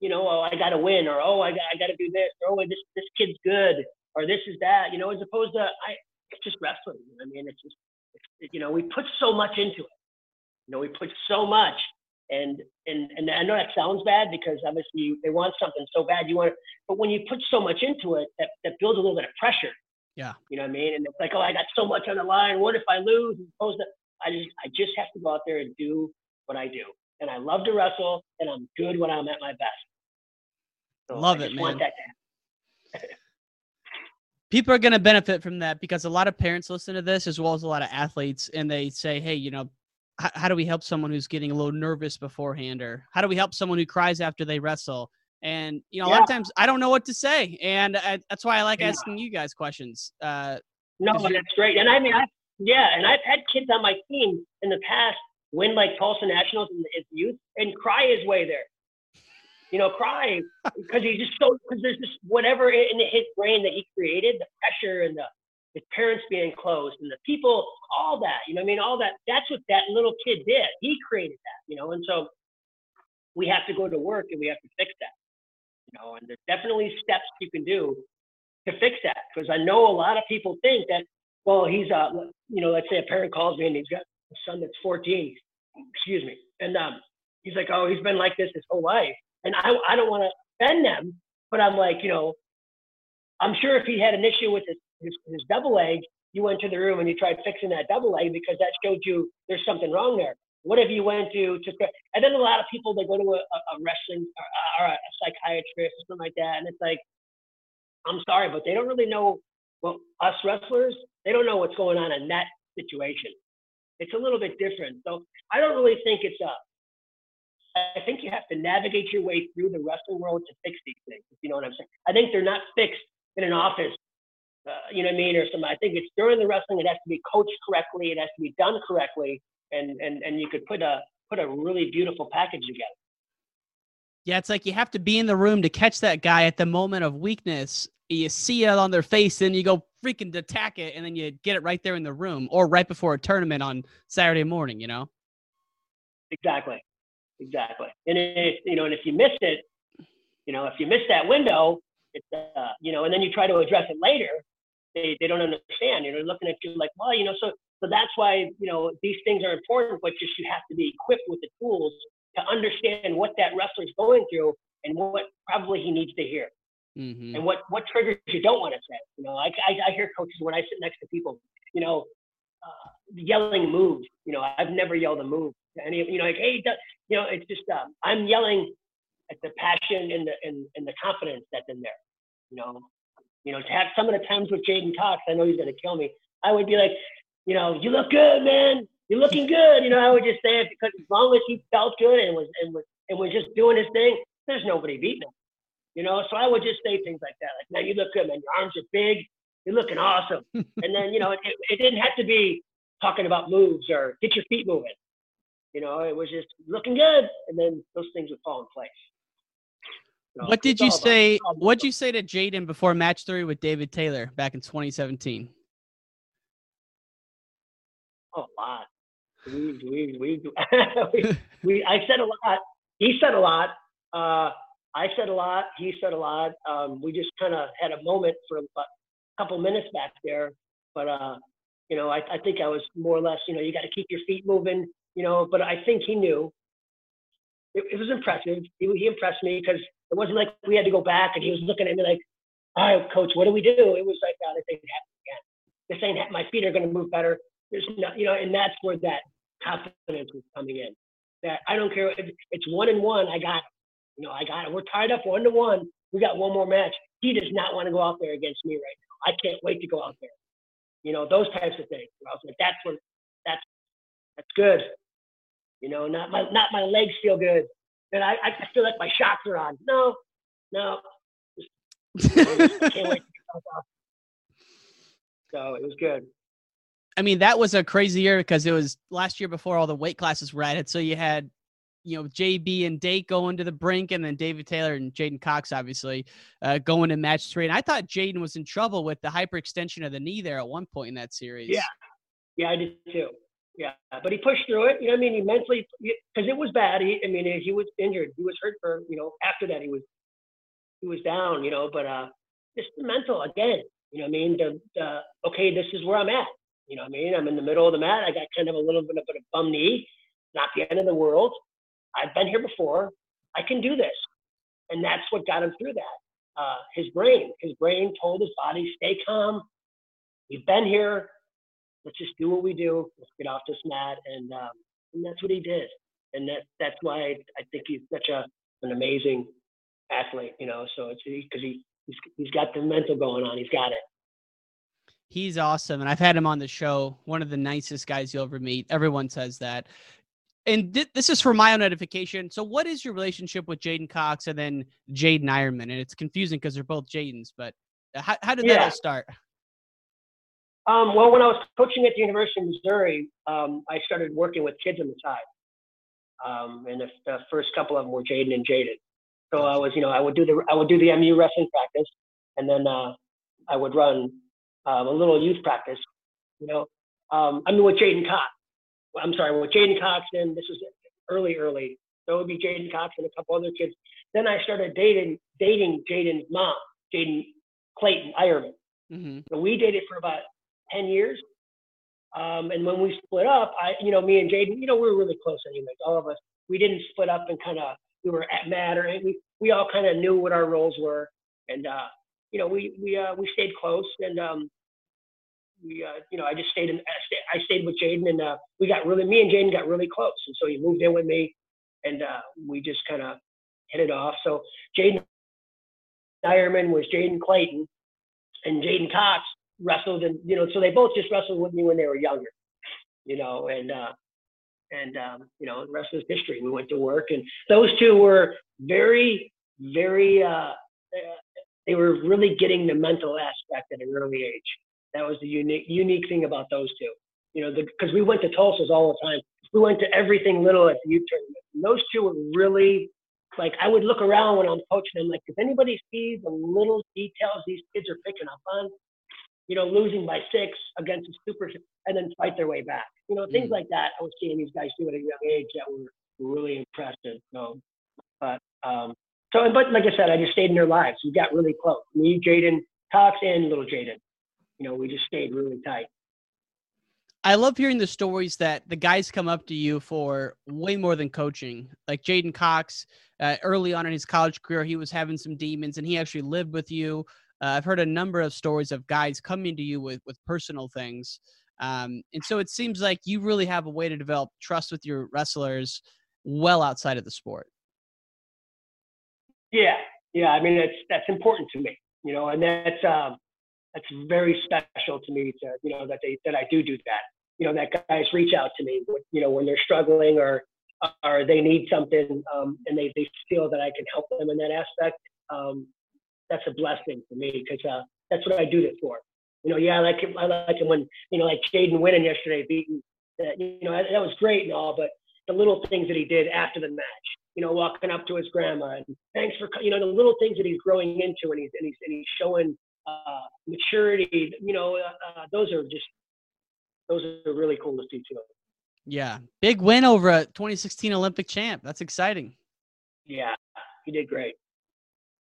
You know, oh, I got to win, or oh, I got, I got to do this, or oh, this this kid's good, or this is that. You know, as opposed to I, it's just wrestling. I mean, it's just, it's, you know, we put so much into it. You know, we put so much, and and and I know that sounds bad because obviously they want something so bad you want, it, but when you put so much into it, that that builds a little bit of pressure. Yeah. You know what I mean? And it's like, oh, I got so much on the line. What if I lose? As opposed to, I just, I just have to go out there and do what I do. And I love to wrestle, and I'm good when I'm at my best. So Love it, man. people are going to benefit from that because a lot of parents listen to this as well as a lot of athletes and they say hey you know h- how do we help someone who's getting a little nervous beforehand or how do we help someone who cries after they wrestle and you know a lot of times i don't know what to say and I, that's why i like Yeah. asking you guys questions uh No, but that's great. And I mean, I, yeah, and I've had kids on my team in the past win like Tulsa Nationals in his youth and cry his way there. You know, cry because he's just so because there's just whatever in his brain that he created, the pressure and the his parents being closed and the people, all that. You know, what I mean, all that. That's what that little kid did. He created that. You know, and so we have to go to work and we have to fix that. You know, and there's definitely steps you can do to fix that because I know a lot of people think that well he's a, you know let's say a parent calls me and he's got a son that's 14 excuse me and um he's like oh he's been like this his whole life and I I don't want to offend them but I'm like you know I'm sure if he had an issue with his, his his double leg you went to the room and you tried fixing that double leg because that showed you there's something wrong there what if you went to to and then a lot of people they go to a, a wrestling or, or a psychiatrist or something like that and it's like I'm sorry, but they don't really know. Well, us wrestlers, they don't know what's going on in that situation. It's a little bit different. So I don't really think it's a. I think you have to navigate your way through the wrestling world to fix these things. If you know what I'm saying? I think they're not fixed in an office. Uh, you know what I mean, or something. I think it's during the wrestling. It has to be coached correctly. It has to be done correctly, and and and you could put a put a really beautiful package together. yeah it's like you have to be in the room to catch that guy at the moment of weakness you see it on their face then you go freaking attack it and then you get it right there in the room or right before a tournament on saturday morning you know Exactly. Exactly. And if you know, and if you miss it, you know, if you miss that window, it's uh, you know, and then you try to address it later, they, they don't understand. You know, looking at you like, well, you know, so so that's why you know these things are important, but just you have to be equipped with the tools to understand what that wrestler's going through and what probably he needs to hear mm-hmm. and what what triggers you don't want to say. You know, I, I I hear coaches when I sit next to people, you know, uh, yelling moves. You know, I've never yelled a move to any. You know, like hey, you know, it's just um, I'm yelling at the passion and the and, and the confidence that's in there. You know, you know, to have some of the times with J'den Cox, I know he's gonna kill me. I would be like, you know, you look good, man. You're looking good. You know, I would just say it because as long as he felt good and was and was and was just doing his thing, there's nobody beating him. You know, so I would just say things like that, like, man, you look good, man. Your arms are big. You're looking awesome. and then, you know, it, it didn't have to be talking about moves or get your feet moving. You know, it was just looking good, and then those things would fall in place. So what did you say about- what'd you say to J'den before match three with david taylor back in 2017 Oh, a lot. we, we, we, we, we, I said a lot. He said a lot. Uh, I said a lot. He said a lot. Um, we just kind of had a moment for a couple minutes back there. But, uh, you know, I, I think I was more or less, you know, you got to keep your feet moving, you know, but I think he knew. It, it was impressive. He, he impressed me because it wasn't like we had to go back and he was looking at me like, all right, coach, what do we do? It was like, oh, this ain't happening again. This ain't, my feet are going to move better. There's no, you know, and that's where that confidence was coming in. That I don't care it's one and one, I got it. You know, I got it. We're tied up one to one. We got one more match. He does not want to go out there against me right now. I can't wait to go out there. You know, those types of things. I was like, that's what that's that's good. You know, not my not my legs feel good. And I, I feel like my shots are on. No, no. I can't wait So it was good. I mean, that was a crazy year because it was last year before all the weight classes were added. So you had, you know, JB and Dake going to the brink, and then David Taylor and J'den Cox, obviously, uh, going to match three. And I thought J'den was in trouble with the hyperextension of the knee there at one point in that series. Yeah. Yeah, I did too. Yeah, but he pushed through it. You know, I mean, he mentally because it was bad. He, I mean, he was injured. He was hurt for you know. After that, he was he was down. You know, but uh, just mental again. You know, I mean, the, the okay, this is where I'm at. You know what I mean? I'm in the middle of the mat. I got kind of a little bit of a bum knee. Not the end of the world. I've been here before. I can do this. And that's what got him through that. Uh, his brain, his brain told his body, stay calm. We've been here. Let's just do what we do. Let's get off this mat. And, um, and that's what he did. And that, that's why I think he's such a, an amazing athlete, you know, so it's because he, he's, he's got the mental going on. He's got it. He's awesome, and I've had him on the show. One of the nicest guys you'll ever meet. Everyone says that. And th- this is for my own edification. So, what is your relationship with J'den Cox and then Jaden Eierman? And it's confusing because they're both Jadens, but uh, how, how did yeah. that all start? Um, well, when I was coaching at the University of Missouri, um, I started working with kids on the side. Um, and the, the, first couple of them were Jaden and Jaden. So I was, you know, I would do the I would do the MU wrestling practice, and then uh, I would run um, a little youth practice. You know, um, I mean with J'den Cox. I'm sorry, with J'den Cox, and this was early, early. So it would be J'den Cox and a couple other kids. Then I started dating dating Jaden's mom, Jaden Clayton Eierman. Mm-hmm. So we dated for about ten years. Um, and when we split up, I, you know, me and Jaden, you know, we were really close anyways, all of us. We didn't split up and kind of, we were at mad or we, we all kind of knew what our roles were. And, uh, you know, we, we, uh, we stayed close and, um, we, uh, you know, I just stayed in, I stayed with Jaden and uh, we got really, me and Jaden got really close. And so he moved in with me and uh, we just kind of hit it off. So Jaden Eierman was Jaden Clayton and J'den Cox wrestled and, you know, so they both just wrestled with me when they were younger, you know, and, uh, and, um, you know, the rest is history. We went to work and those two were very, very, uh, they were really getting the mental aspect at an early age. That was the unique unique thing about those two. You know, because we went to Tulsa's all the time. We went to everything little at the U tournament. And those two were really like I would look around when I'm coaching them, like, if anybody sees the little details these kids are picking up on, you know, losing by six against a super and then fight their way back. You know, things mm. like that. I was seeing these guys do at a young age that were really impressive. So, but um, so, but like I said, I just stayed in their lives. We got really close. Me, J'den Cox, and little Jaden you know, we just stayed really tight. I love hearing the stories that the guys come up to you for way more than coaching. Like J'den Cox, uh, early on in his college career, he was having some demons and he actually lived with you. Uh, I've heard a number of stories of guys coming to you with, with personal things. Um, and so it seems like you really have a way to develop trust with your wrestlers well outside of the sport. Yeah. Yeah. I mean, that's, that's important to me, you know, and that's, um, that's very special to me to you know that they that I do do that. You know that guys reach out to me, you know when they're struggling or or they need something um, and they, they feel that I can help them in that aspect. Um, that's a blessing for me because uh, that's what I do this for. You know, yeah, I like it. I like it when you know, like Jaden winning yesterday, beating. That, you know, that, that was great and all, but the little things that he did after the match, you know, walking up to his grandma and thanks for, you know, the little things that he's growing into and he's and he's and he's showing uh, maturity, you know, uh, uh, those are just those are really cool to see too. Yeah, big win over a 2016 Olympic champ. That's exciting. Yeah, he did great.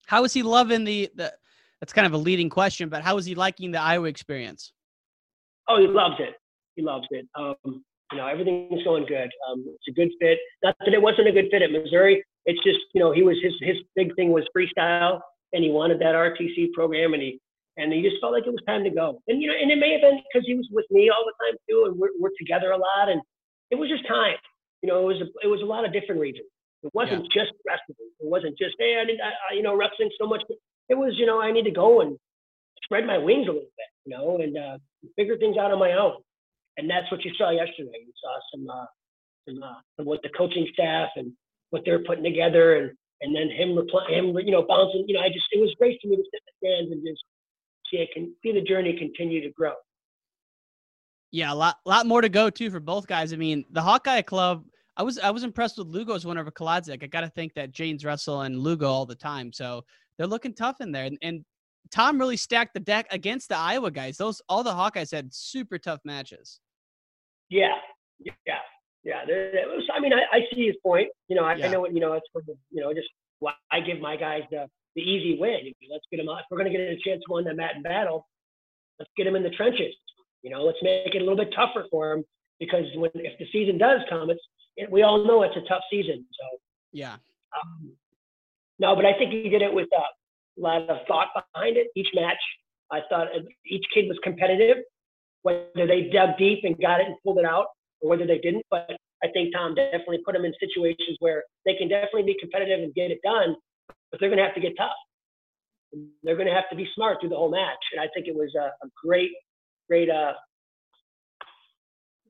How is he loving the the? That's kind of a leading question, but how is he liking the Iowa experience? Oh, he loves it. He loves it. Um, you know, everything's going good. Um, it's a good fit. Not that it wasn't a good fit at Missouri. It's just, you know, he was his his big thing was freestyle, and he wanted that RTC program, and he and he just felt like it was time to go. And you know, and it may have been because he was with me all the time too, and we're, we're together a lot, and it was just time. You know, it was a, it was a lot of different reasons. It wasn't yeah. just wrestling. It wasn't just hey, I, did, I, you know wrestling so much. It was you know I need to go and spread my wings a little bit, you know, and uh, figure things out on my own. And that's what you saw yesterday. You saw some uh, some, uh, some what the coaching staff and what they're putting together, and and then him reply, him you know bouncing. You know, I just it was great for me to sit in the stands and just see it can see the journey continue to grow. Yeah, a lot, lot more to go too for both guys. I mean, the Hawkeye Club. I was, I was impressed with Lugo's win over Kolodzik. I got to think that James Russell and Lugo all the time, so they're looking tough in there. And, and Tom really stacked the deck against the Iowa guys. Those all the Hawkeyes had super tough matches. Yeah, yeah, yeah. Was, I mean, I, I, see his point. You know, I, yeah. I know what you know. It's for the, you know just why I give my guys the the easy win. Let's get them out. If we're going to get a chance to win the mat and battle, let's get them in the trenches. You know, let's make it a little bit tougher for them because when if the season does come, it's it, we all know it's a tough season. So yeah. Um, no, but I think he did it with uh, a lot of thought behind it. Each match, I thought each kid was competitive, whether they dug deep and got it and pulled it out, or whether they didn't. But I think Tom definitely put them in situations where they can definitely be competitive and get it done, but they're going to have to get tough. They're going to have to be smart through the whole match. And I think it was a, a great, great, uh,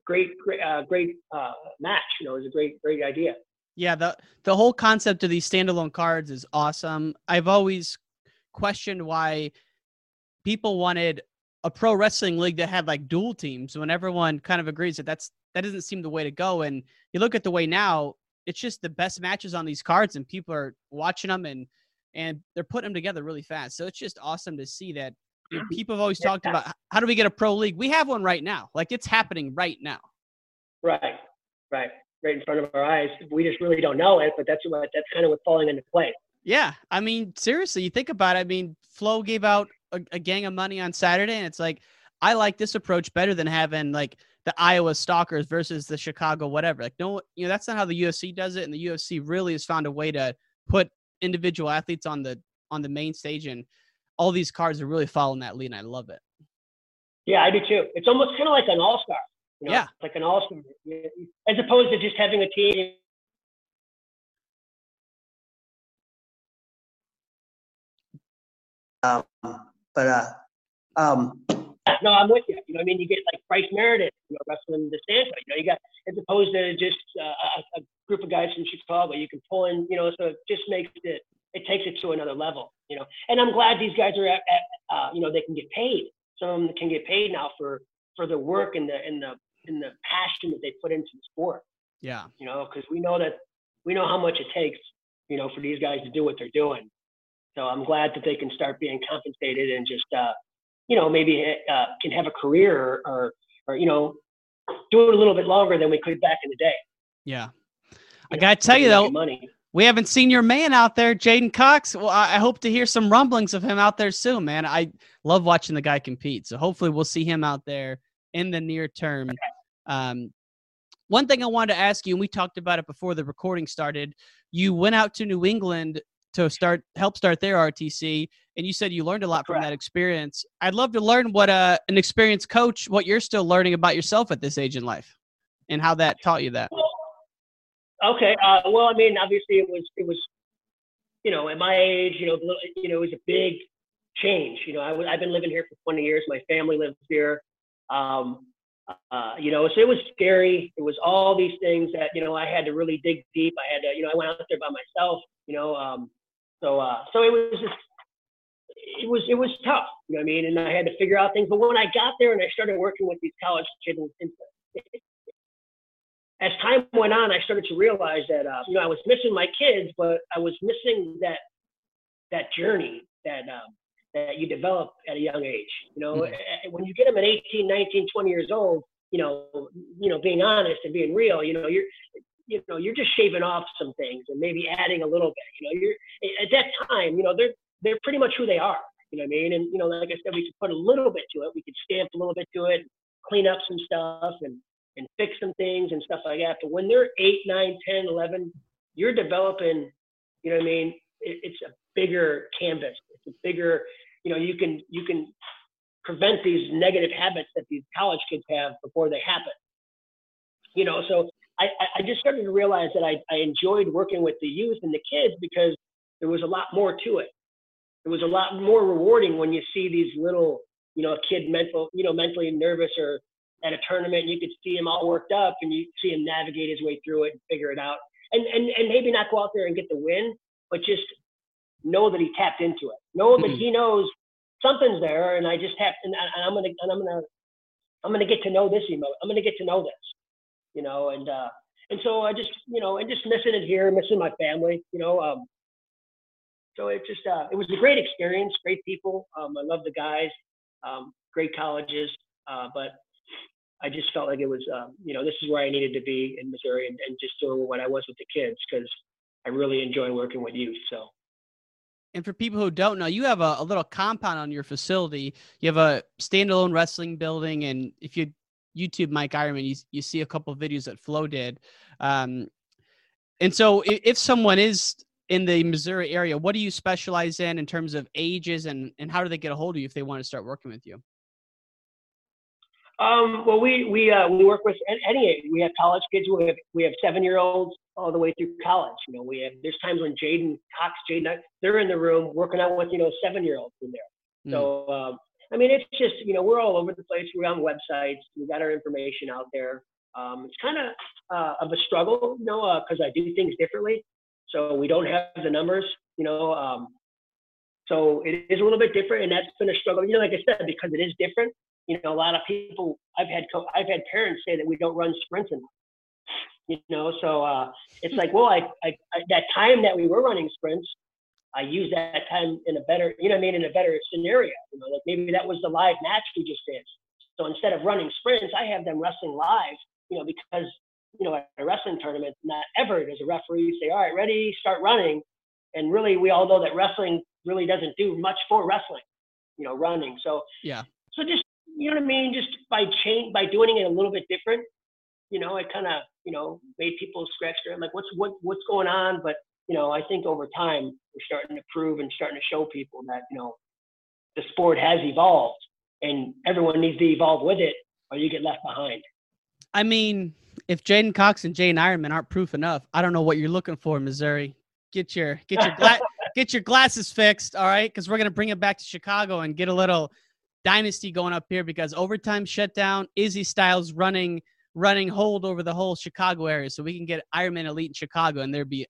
great, great, uh, great uh, match. You know, it was a great, great idea. Yeah, the the whole concept of these standalone cards is awesome. I've always questioned why people wanted a pro wrestling league that had like dual teams when everyone kind of agrees that that's that doesn't seem the way to go and you look at the way now it's just the best matches on these cards and people are watching them and and they're putting them together really fast. So it's just awesome to see that you know, mm-hmm. people have always talked about how do we get a pro league? We have one right now. Like it's happening right now. Right. Right. Right in front of our eyes. We just really don't know it but that's what that's kind of what's falling into place yeah, I mean, seriously, you think about it. I mean, Flo gave out a, a, gang of money on Saturday, and it's like I like this approach better than having like the Iowa Stalkers versus the Chicago whatever. Like, no, you know, that's not how the UFC does it, and the UFC really has found a way to put individual athletes on the on the main stage, and all these cards are really following that lead, and I love it. Yeah, I do too. It's almost kind of like an all star. You know? Yeah, like an all star, as opposed to just having a team Um, but uh, um, no, I'm with you. You know, I mean, you get like Bryce Meredith, you know, wrestling the stand. You know, you got as opposed to just uh, a, a, group of guys from Chicago, you can pull in. You know, so it just makes it it takes it to another level. You know, and I'm glad these guys are at, at uh, you know they can get paid. Some of them can get paid now for for the work and the and the and the passion that they put into the sport. Yeah. You know, because we know that we know how much it takes. You know, for these guys to do what they're doing. So I'm glad that they can start being compensated and just, uh, you know, maybe uh, can have a career or, or, you know, do it a little bit longer than we could back in the day. Yeah. I got to tell you though, money. we haven't seen your man out there, J'den Cox. Well, I hope to hear some rumblings of him out there soon, man. I love watching the guy compete. So hopefully we'll see him out there in the near term. Um, one thing I wanted to ask you, and we talked about it before the recording started, you went out to New England to start help start their RTC. And you said you learned a lot Correct. from that experience. I'd love to learn what uh, an experienced coach, what you're still learning about yourself at this age in life, and how that taught you that. Okay. Uh, well, I mean, obviously, it was it was, you know, at my age, you know, you know, it was a big change. You know, I w- I've been living here for 20 years. My family lives here. Um, uh, you know, so it was scary. It was all these things that you know I had to really dig deep. I had to, you know, I went out there by myself. You know, um, so uh, so it was just it was it was tough, you know what I mean? And I had to figure out things. But when I got there and I started working with these college kids, and, as time went on, I started to realize that uh, you know I was missing my kids, but I was missing that that journey that um, that you develop at a young age. You know, mm-hmm. when you get them at 18, 19, 20 years old, you know, you know, being honest and being real, you know, you're, you know, you're just shaving off some things and maybe adding a little bit. You know, you're at that time, you know, they're they're pretty much who they are. You know what I mean? And you know, like I said, we could put a little bit to it. We could stamp a little bit to it, clean up some stuff, and and fix some things and stuff like that. But when they're eight, nine, ten, eleven, you're developing. You know what I mean? It, it's a bigger canvas. It's a bigger. You know, you can you can prevent these negative habits that these college kids have before they happen. You know, so I, I just started to realize that I, I enjoyed working with the youth and the kids because there was a lot more to it. It was a lot more rewarding when you see these little, you know, a kid mental, you know, mentally nervous or at a tournament, and you could see him all worked up, and you see him navigate his way through it and figure it out, and and and maybe not go out there and get the win, but just know that he tapped into it, know that mm-hmm. he knows something's there, and I just have, and, and I'm gonna, and I'm gonna, I'm gonna get to know this emo. I'm gonna get to know this, you know, and uh, and so I just, you know, and just missing it here, missing my family, you know. Um, so it just, uh, it was a great experience, great people. Um, I love the guys, um, great colleges, uh, but I just felt like it was, um, you know, this is where I needed to be in Missouri and, and just doing what I was with the kids because I really enjoy working with youth. So. And for people who don't know, you have a, a, little compound on your facility. You have a standalone wrestling building, and if you YouTube Mike Eierman, you, you see a couple of videos that Flo did. Um, and so, if, if someone is in the Missouri area, what do you specialize in in terms of ages, and and how do they get a hold of you if they want to start working with you? Um, well, we we uh, we work with any age. We have college kids. We have we have seven year olds all the way through college. You know, we have there's times when J'den Cox, Jaden, they're in the room working out with you know seven year olds in there. Mm. So um, I mean, it's just you know we're all over the place. We're on websites. We got our information out there. Um, it's kind of uh, of a struggle, you know, because uh, I do things differently. So we don't have the numbers, you know. Um, so it is a little bit different, and that's been a struggle. You know, like I said, because it is different you know, a lot of people I've had co- I've had parents say that we don't run sprints enough. You know, so uh, it's like, well, I, I, I that time that we were running sprints, I used that time in a better, you know, I mean, in a better scenario. You know, like maybe that was the live match we just did. So instead of running sprints, I have them wrestling live. You know, because you know, at a wrestling tournament, not ever does a referee say, "All right, ready, start running." And really, we all know that wrestling really doesn't do much for wrestling. You know, running. So yeah. So just you know what I mean? Just by change, by doing it a little bit different, you know, it kind of, you know, made people scratch their head like, what's what what's going on? But you know, I think over time we're starting to prove and starting to show people that you know, the sport has evolved, and everyone needs to evolve with it, or you get left behind. I mean, if J'den Cox and Jaden Eierman aren't proof enough, I don't know what you're looking for, Missouri. Get your get your gla- get your glasses fixed, all right? Because we're gonna bring it back to Chicago and get a little dynasty going up here because overtime shutdown, Izzy Styles running running hold over the whole Chicago area, so we can get Eierman Elite in Chicago, and there'd be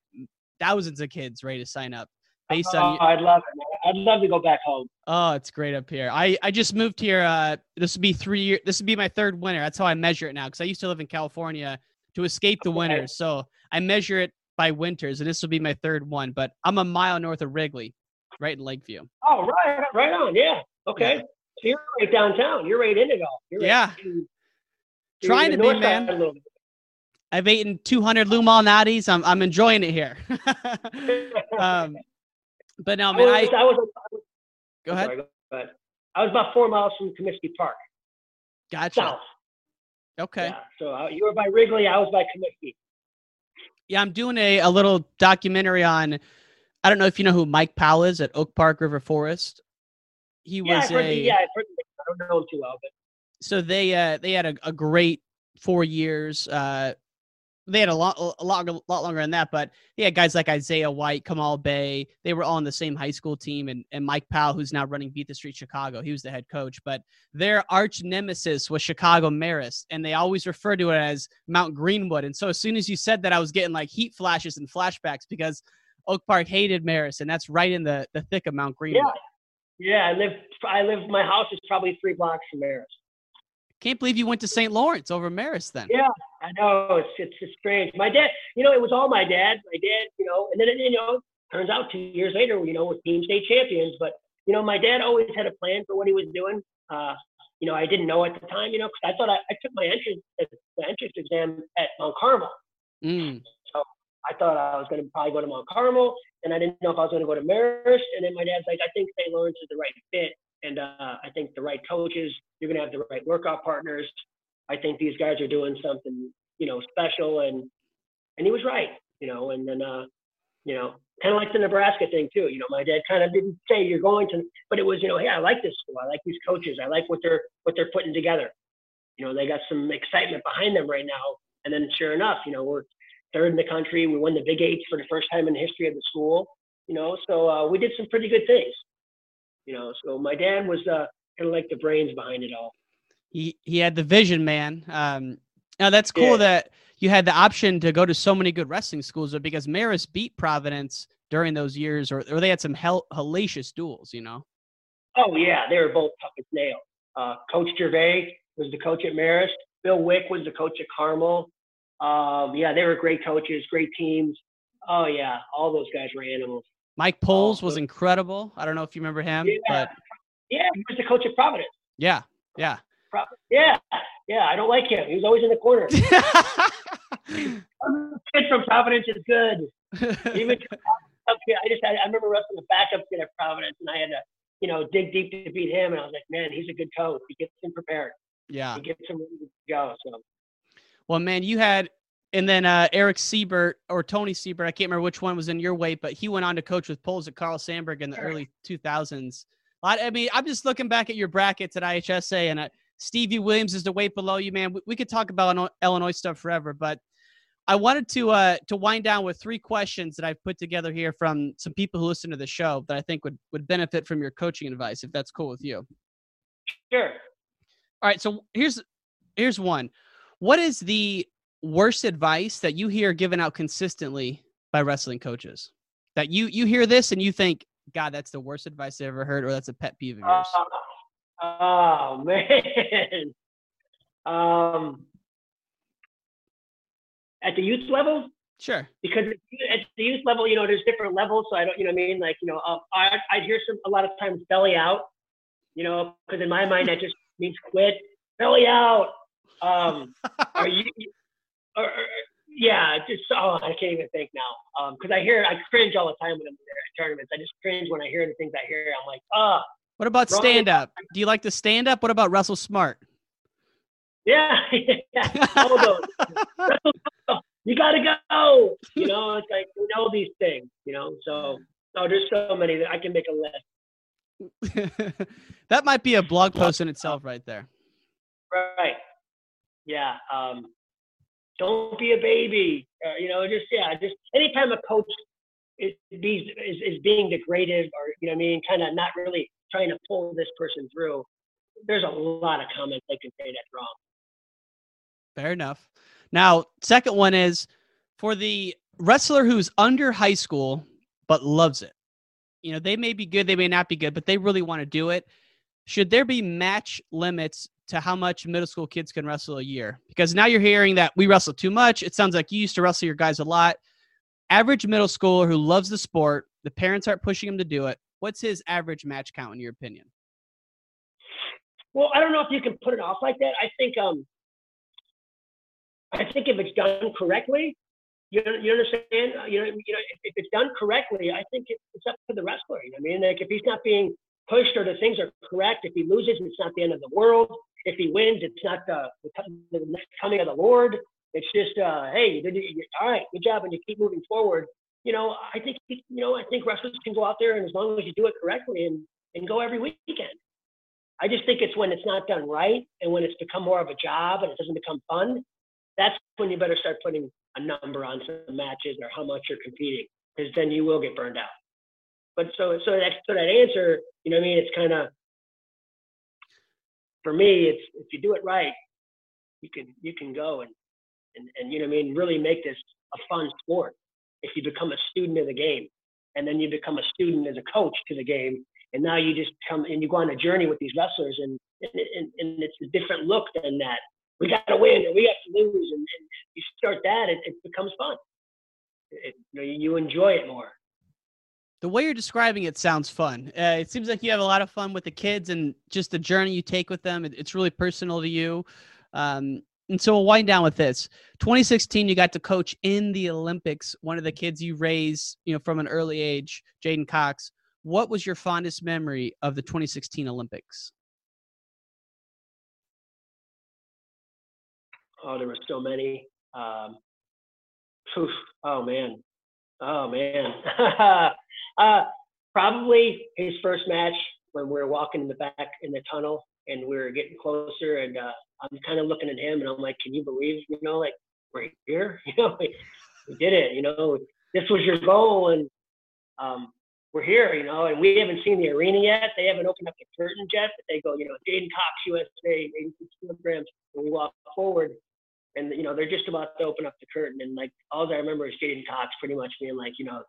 thousands of kids ready to sign up. Based oh, on, I'd love it. I'd love to go back home. Oh, it's great up here. I I just moved here. Uh, this would be three years. This would be my third winter. That's how I measure it now because I used to live in California to escape the okay. winters. So I measure it by winters, and this will be my third one. But I'm a mile north of Wrigley, right in Lakeview. Oh, right, right on. Yeah. Okay. Yeah. So you're right downtown. You're right in it all. You're yeah. Right Trying to be, man. I've eaten 200 Lou Malnati's. I'm I'm enjoying it here. um, but no, man. I, was, I, I was, go ahead. Sorry, go. I was about four miles from Comiskey Park. Gotcha. South. Okay. Yeah, so uh, you were by Wrigley. I was by Comiskey. Yeah, I'm doing a, a little documentary on. I don't know if you know who Mike Powell is at Oak Park River Forest he yeah, was a the, yeah, I've heard the, I don't know him too well, but so they uh they had a, a great four years. Uh, they had a lot, a lot, a lot longer than that, but yeah, guys like Isaiah White, Kamal Bey. They were all on the same high school team, and, and Mike Powell, who's now running Beat the Street Chicago, he was the head coach. But their arch nemesis was Chicago Marist, and they always referred to it as Mount Greenwood. And so as soon as you said that, I was getting like heat flashes and flashbacks because Oak Park hated Marist, and that's right in the the thick of Mount Greenwood. Yeah. Yeah, I live. I live. My house is probably three blocks from Marist. Can't believe you went to St. Laurence over Marist then. Yeah, I know. It's, it's it's strange. My dad, you know, it was all my dad. My dad, you know, and then you know, turns out two years later, you know, we're team state champions. But you know, my dad always had a plan for what he was doing. Uh, you know, I didn't know at the time, you know, because I thought I, I took my entrance the entrance exam at Mount Carmel. Mm. So I thought I was going to probably go to Mount Carmel, and I didn't know if I was going to go to Marist. And then my dad's like, I think St. Laurence is the right fit, and uh, I think the right coaches. You're going to have the right workout partners. I think these guys are doing something, you know, special, and and he was right, you know. And then, uh, you know, kind of like the Nebraska thing too. You know, my dad kind of didn't say you're going to, but it was, you know, hey, I like this school. I like these coaches. I like what they're what they're putting together. You know, they got some excitement behind them right now. And then, sure enough, you know, we're third in the country. We won the Big Eight for the first time in the history of the school. You know, so uh, we did some pretty good things. You know, so my dad was uh, kind of like the brains behind it all. He he had the vision, man. Um, now that's cool Yeah. that you had the option to go to so many good wrestling schools, because Marist beat Providence during those years, or, or they had some hell, hellacious duels, you know. Oh yeah, they were both tough as nails. Uh, coach Gervais was the coach at Marist. Bill Wick was the coach at Carmel. Um, yeah, they were great coaches, great teams. Oh yeah, all those guys were animals. Mike Poles oh, was incredible. I don't know if you remember him, Yeah. but Yeah, he was the coach at Providence. yeah, yeah. Pro- yeah, yeah. I don't like him. He was always in the corner. kid from Providence is good. Even okay, I just had, I remember wrestling the backup kid at Providence, and I had to you know dig deep to beat him, and I was like, man, he's a good coach. He gets him prepared. Yeah. He gets him ready to go. So Well, man, you had, and then uh, Eric Siebert or Tony Siebert, I can't remember which one was in your weight, but he went on to coach with Poles at Carl Sandburg in the early 2000s. I, I mean, I'm just looking back at your brackets at IHSA, and uh, Stevie Williams is the weight below you, man. We, we could talk about Illinois- Illinois stuff forever, but I wanted to uh, to wind down with three questions that I've put together here from some people who listen to the show that I think would would benefit from your coaching advice, if that's cool with you. sure. All right, so here's here's one. What is the worst advice that you hear given out consistently by wrestling coaches? That you you hear this and you think, God, that's the worst advice I ever heard, or that's a pet peeve of yours. Uh, oh man. um, at the youth level, Sure. because at the youth level, you know, there's different levels. So I don't, you know, what I mean, like, you know, um, I I'd hear some a lot of times belly out, you know, because in my mind that just means quit, belly out. Um, are you? Or, yeah, just oh, I can't even think now. Um, because I hear I cringe all the time when I'm there at tournaments. I just cringe when I hear the things I hear. I'm like, ah, What about stand up? Do you like to stand up? What about Russell smart? yeah, yeah, all those. you gotta go. You know, it's like we know these things. You know, so oh, there's so many that I can make a list. that might be a blog post in itself, right there. Right. Yeah. Um, don't be a baby. Uh, you know, just yeah, just anytime a coach is is, is, being degraded or you know I mean, kind of not really trying to pull this person through. There's a lot of comments they can say that's wrong. Fair enough. Now, second one is for the wrestler who's under high school but loves it. You know, they may be good, they may not be good, but they really want to do it. Should there be match limits to how much middle school kids can wrestle a year? Because now you're hearing that we wrestle too much. It sounds like you used to wrestle your guys a lot. Average middle schooler who loves the sport, the parents aren't pushing him to do it. What's his average match count in your opinion? Well, I don't know if you can put it off like that. I think um, I think if it's done correctly, you you understand? Uh, You know, you know, if, if it's done correctly, I think it, it's up to the wrestler. You know, I mean, like if he's not being pushed or the things are correct, if he loses, it's not the end of the world. If he wins, it's not the the, the coming of the Lord. It's just, uh, hey, all right, good job, and you keep moving forward. You know, I think you know, I think wrestlers can go out there, and as long as you do it correctly and and go every weekend. I just think it's when it's not done right and when it's become more of a job and it doesn't become fun. That's when you better start putting a number on some matches or how much you're competing, because then you will get burned out. But so so that so that answer, you know, I mean, it's kind of for me, it's if you do it right, you can you can go and and and you know, I mean, really make this a fun sport. If you become a student of the game, and then you become a student as a coach to the game, and now you just come and you go on a journey with these wrestlers, and and, and, and it's a different look than that. We got to win, and we got to lose, and, and you start that, it, it becomes fun. It, you, know, you enjoy it more. The way you're describing it sounds fun. Uh, it seems like you have a lot of fun with the kids and just the journey you take with them. It, it's really personal to you. Um, and so we'll wind down with this. 2016, you got to coach in the Olympics. One of the kids you raised, you know, from an early age, J'den Cox. What was your fondest memory of the 2016 Olympics? Oh, there were so many. Um, oh man, oh man. uh, probably his first match when we were walking in the back in the tunnel and we were getting closer, and uh, I'm kind of looking at him and I'm like, can you believe, you know, like we're here, you know, we, we did it, you know, this was your goal, and um, we're here, you know, and we haven't seen the arena yet. They haven't opened up the curtain yet, but they go, you know, J'den Cox, USA, 86 kilograms, and we walk forward, and you know they're just about to open up the curtain, and like all I remember is J'den Cox pretty much being like, you know,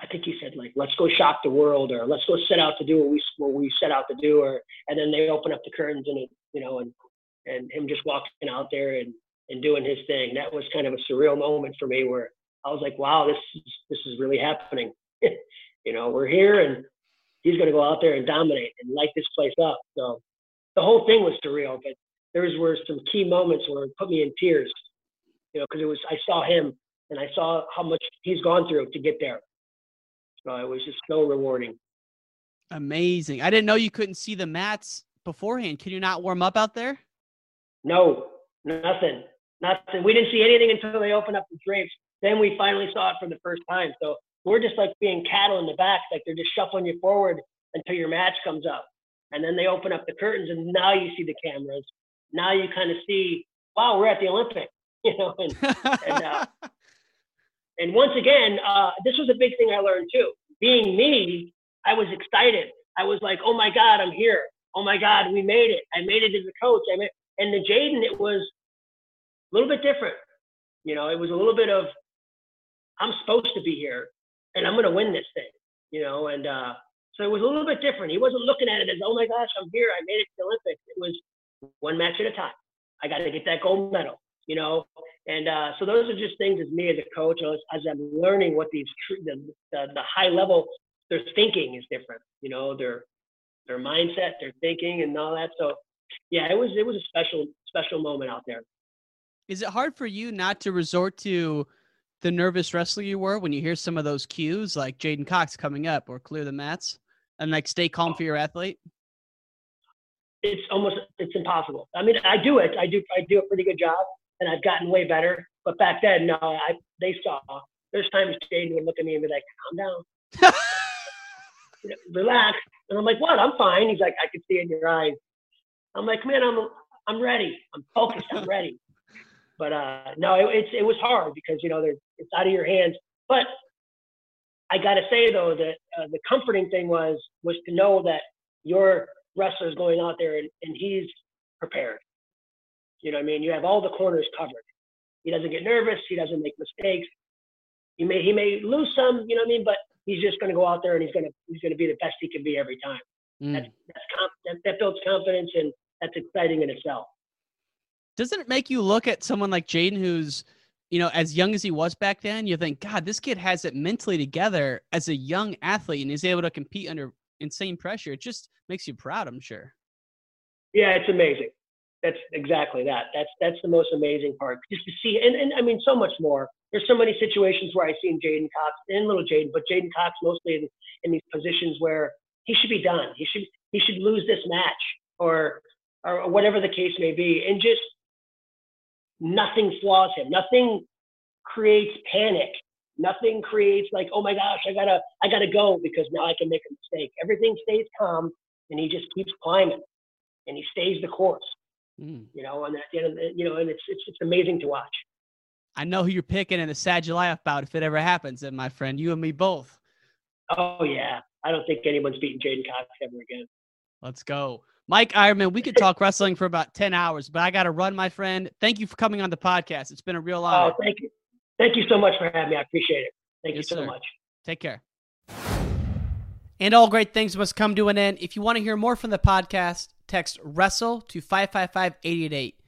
I think he said like, let's go shock the world, or let's go set out to do what we what we set out to do, or and then they open up the curtains and it, you know, and and him just walking out there and and doing his thing. That was kind of a surreal moment for me where I was like, wow, this is, this is really happening. you know, we're here and he's going to go out there and dominate and light this place up. So the whole thing was surreal, but there was, were some key moments where it put me in tears, you know, because it was I saw him and I saw how much he's gone through to get there. So it was just so rewarding. Amazing. I didn't know you couldn't see the mats beforehand. Can you not warm up out there? No, nothing, nothing. We didn't see anything until they opened up the drapes. Then we finally saw it for the first time. So we're just like being cattle in the back, like they're just shuffling you forward until your match comes up. And then they open up the curtains, and now you see the cameras, now you kind of see, wow, we're at the Olympics, you know, and and, uh, and once again, uh, this was a big thing I learned too. Being me, I was excited. I was like, oh my God, I'm here. Oh my God, we made it. I made it as a coach. I made, and the J'den, it was a little bit different. You know, it was a little bit of, I'm supposed to be here and I'm going to win this thing, you know, and uh, so it was a little bit different. He wasn't looking at it as, oh my gosh, I'm here. I made it to the Olympics. It was, one match at a time. I got to get that gold medal, you know. And uh, so those are just things as me as a coach, as, I'm learning what these the, the, the high level their thinking is different, you know, their their mindset, their thinking, and all that. So yeah, it was it was a special special moment out there. Is it hard for you not to resort to the nervous wrestler you were when you hear some of those cues like J'den Cox coming up or clear the mats and like stay calm for your athlete? It's almost it's impossible. I mean, I do it. I do I do a pretty good job, and I've gotten way better. But back then, no, I they saw. There's times J'den would look at me and be like, "Calm down, relax," and I'm like, "What? I'm fine." He's like, "I can see in your eyes." I'm like, "Man, I'm I'm ready. I'm focused. I'm ready." But uh, no, it, it's it was hard because you know it's out of your hands. But I got to say though that uh, the comforting thing was was to know that your wrestlers going out there and, and he's prepared. You know what I mean? You have all the corners covered. He doesn't get nervous. He doesn't make mistakes. He may he may lose some, you know what I mean? But he's just going to go out there and he's going to he's going to be the best he can be every time. Mm. That's, that's that, that builds confidence and that's exciting in itself. Doesn't it make you look at someone like J'den who's you know as young as he was back then? You think, God, this kid has it mentally together as a young athlete and is able to compete under insane pressure. It just makes you proud, I'm sure. Yeah, it's amazing. That's exactly that. That's that's the most amazing part. Just to see, and, and I mean, so much more. There's so many situations where I've seen J'den Cox and little Jaden, but J'den Cox mostly in, in these positions where he should be done. He should he should lose this match or or whatever the case may be, and just nothing flaws him. Nothing creates panic Nothing creates like, oh my gosh, I gotta, I gotta go because now I can make a mistake. Everything stays calm, and he just keeps climbing, and he stays the course. Mm. You know, and at the end of the, you know, and it's it's it's amazing to watch. I know who you're picking in the Sadulaev bout if it ever happens, and my friend, you and me both. Oh yeah, I don't think anyone's beating J'den Cox ever again. Let's go. Mike Eierman, we could talk wrestling for about 10 hours, but I got to run, my friend. Thank you for coming on the podcast. It's been a real honor. Oh, thank you. Thank you so much for having me. I appreciate it. Thank yes, you so sir. much. Take care. And all great things must come to an end. If you want to hear more from the podcast, text wrestle to 555 888.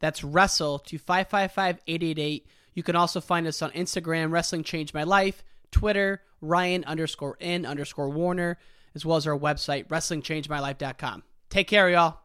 That's wrestle to 555 888. You can also find us on Instagram, Wrestling Changed My Life, Twitter, Ryan underscore N underscore Warner, as well as our website, WrestlingChangeMyLife.com. Take care, y'all.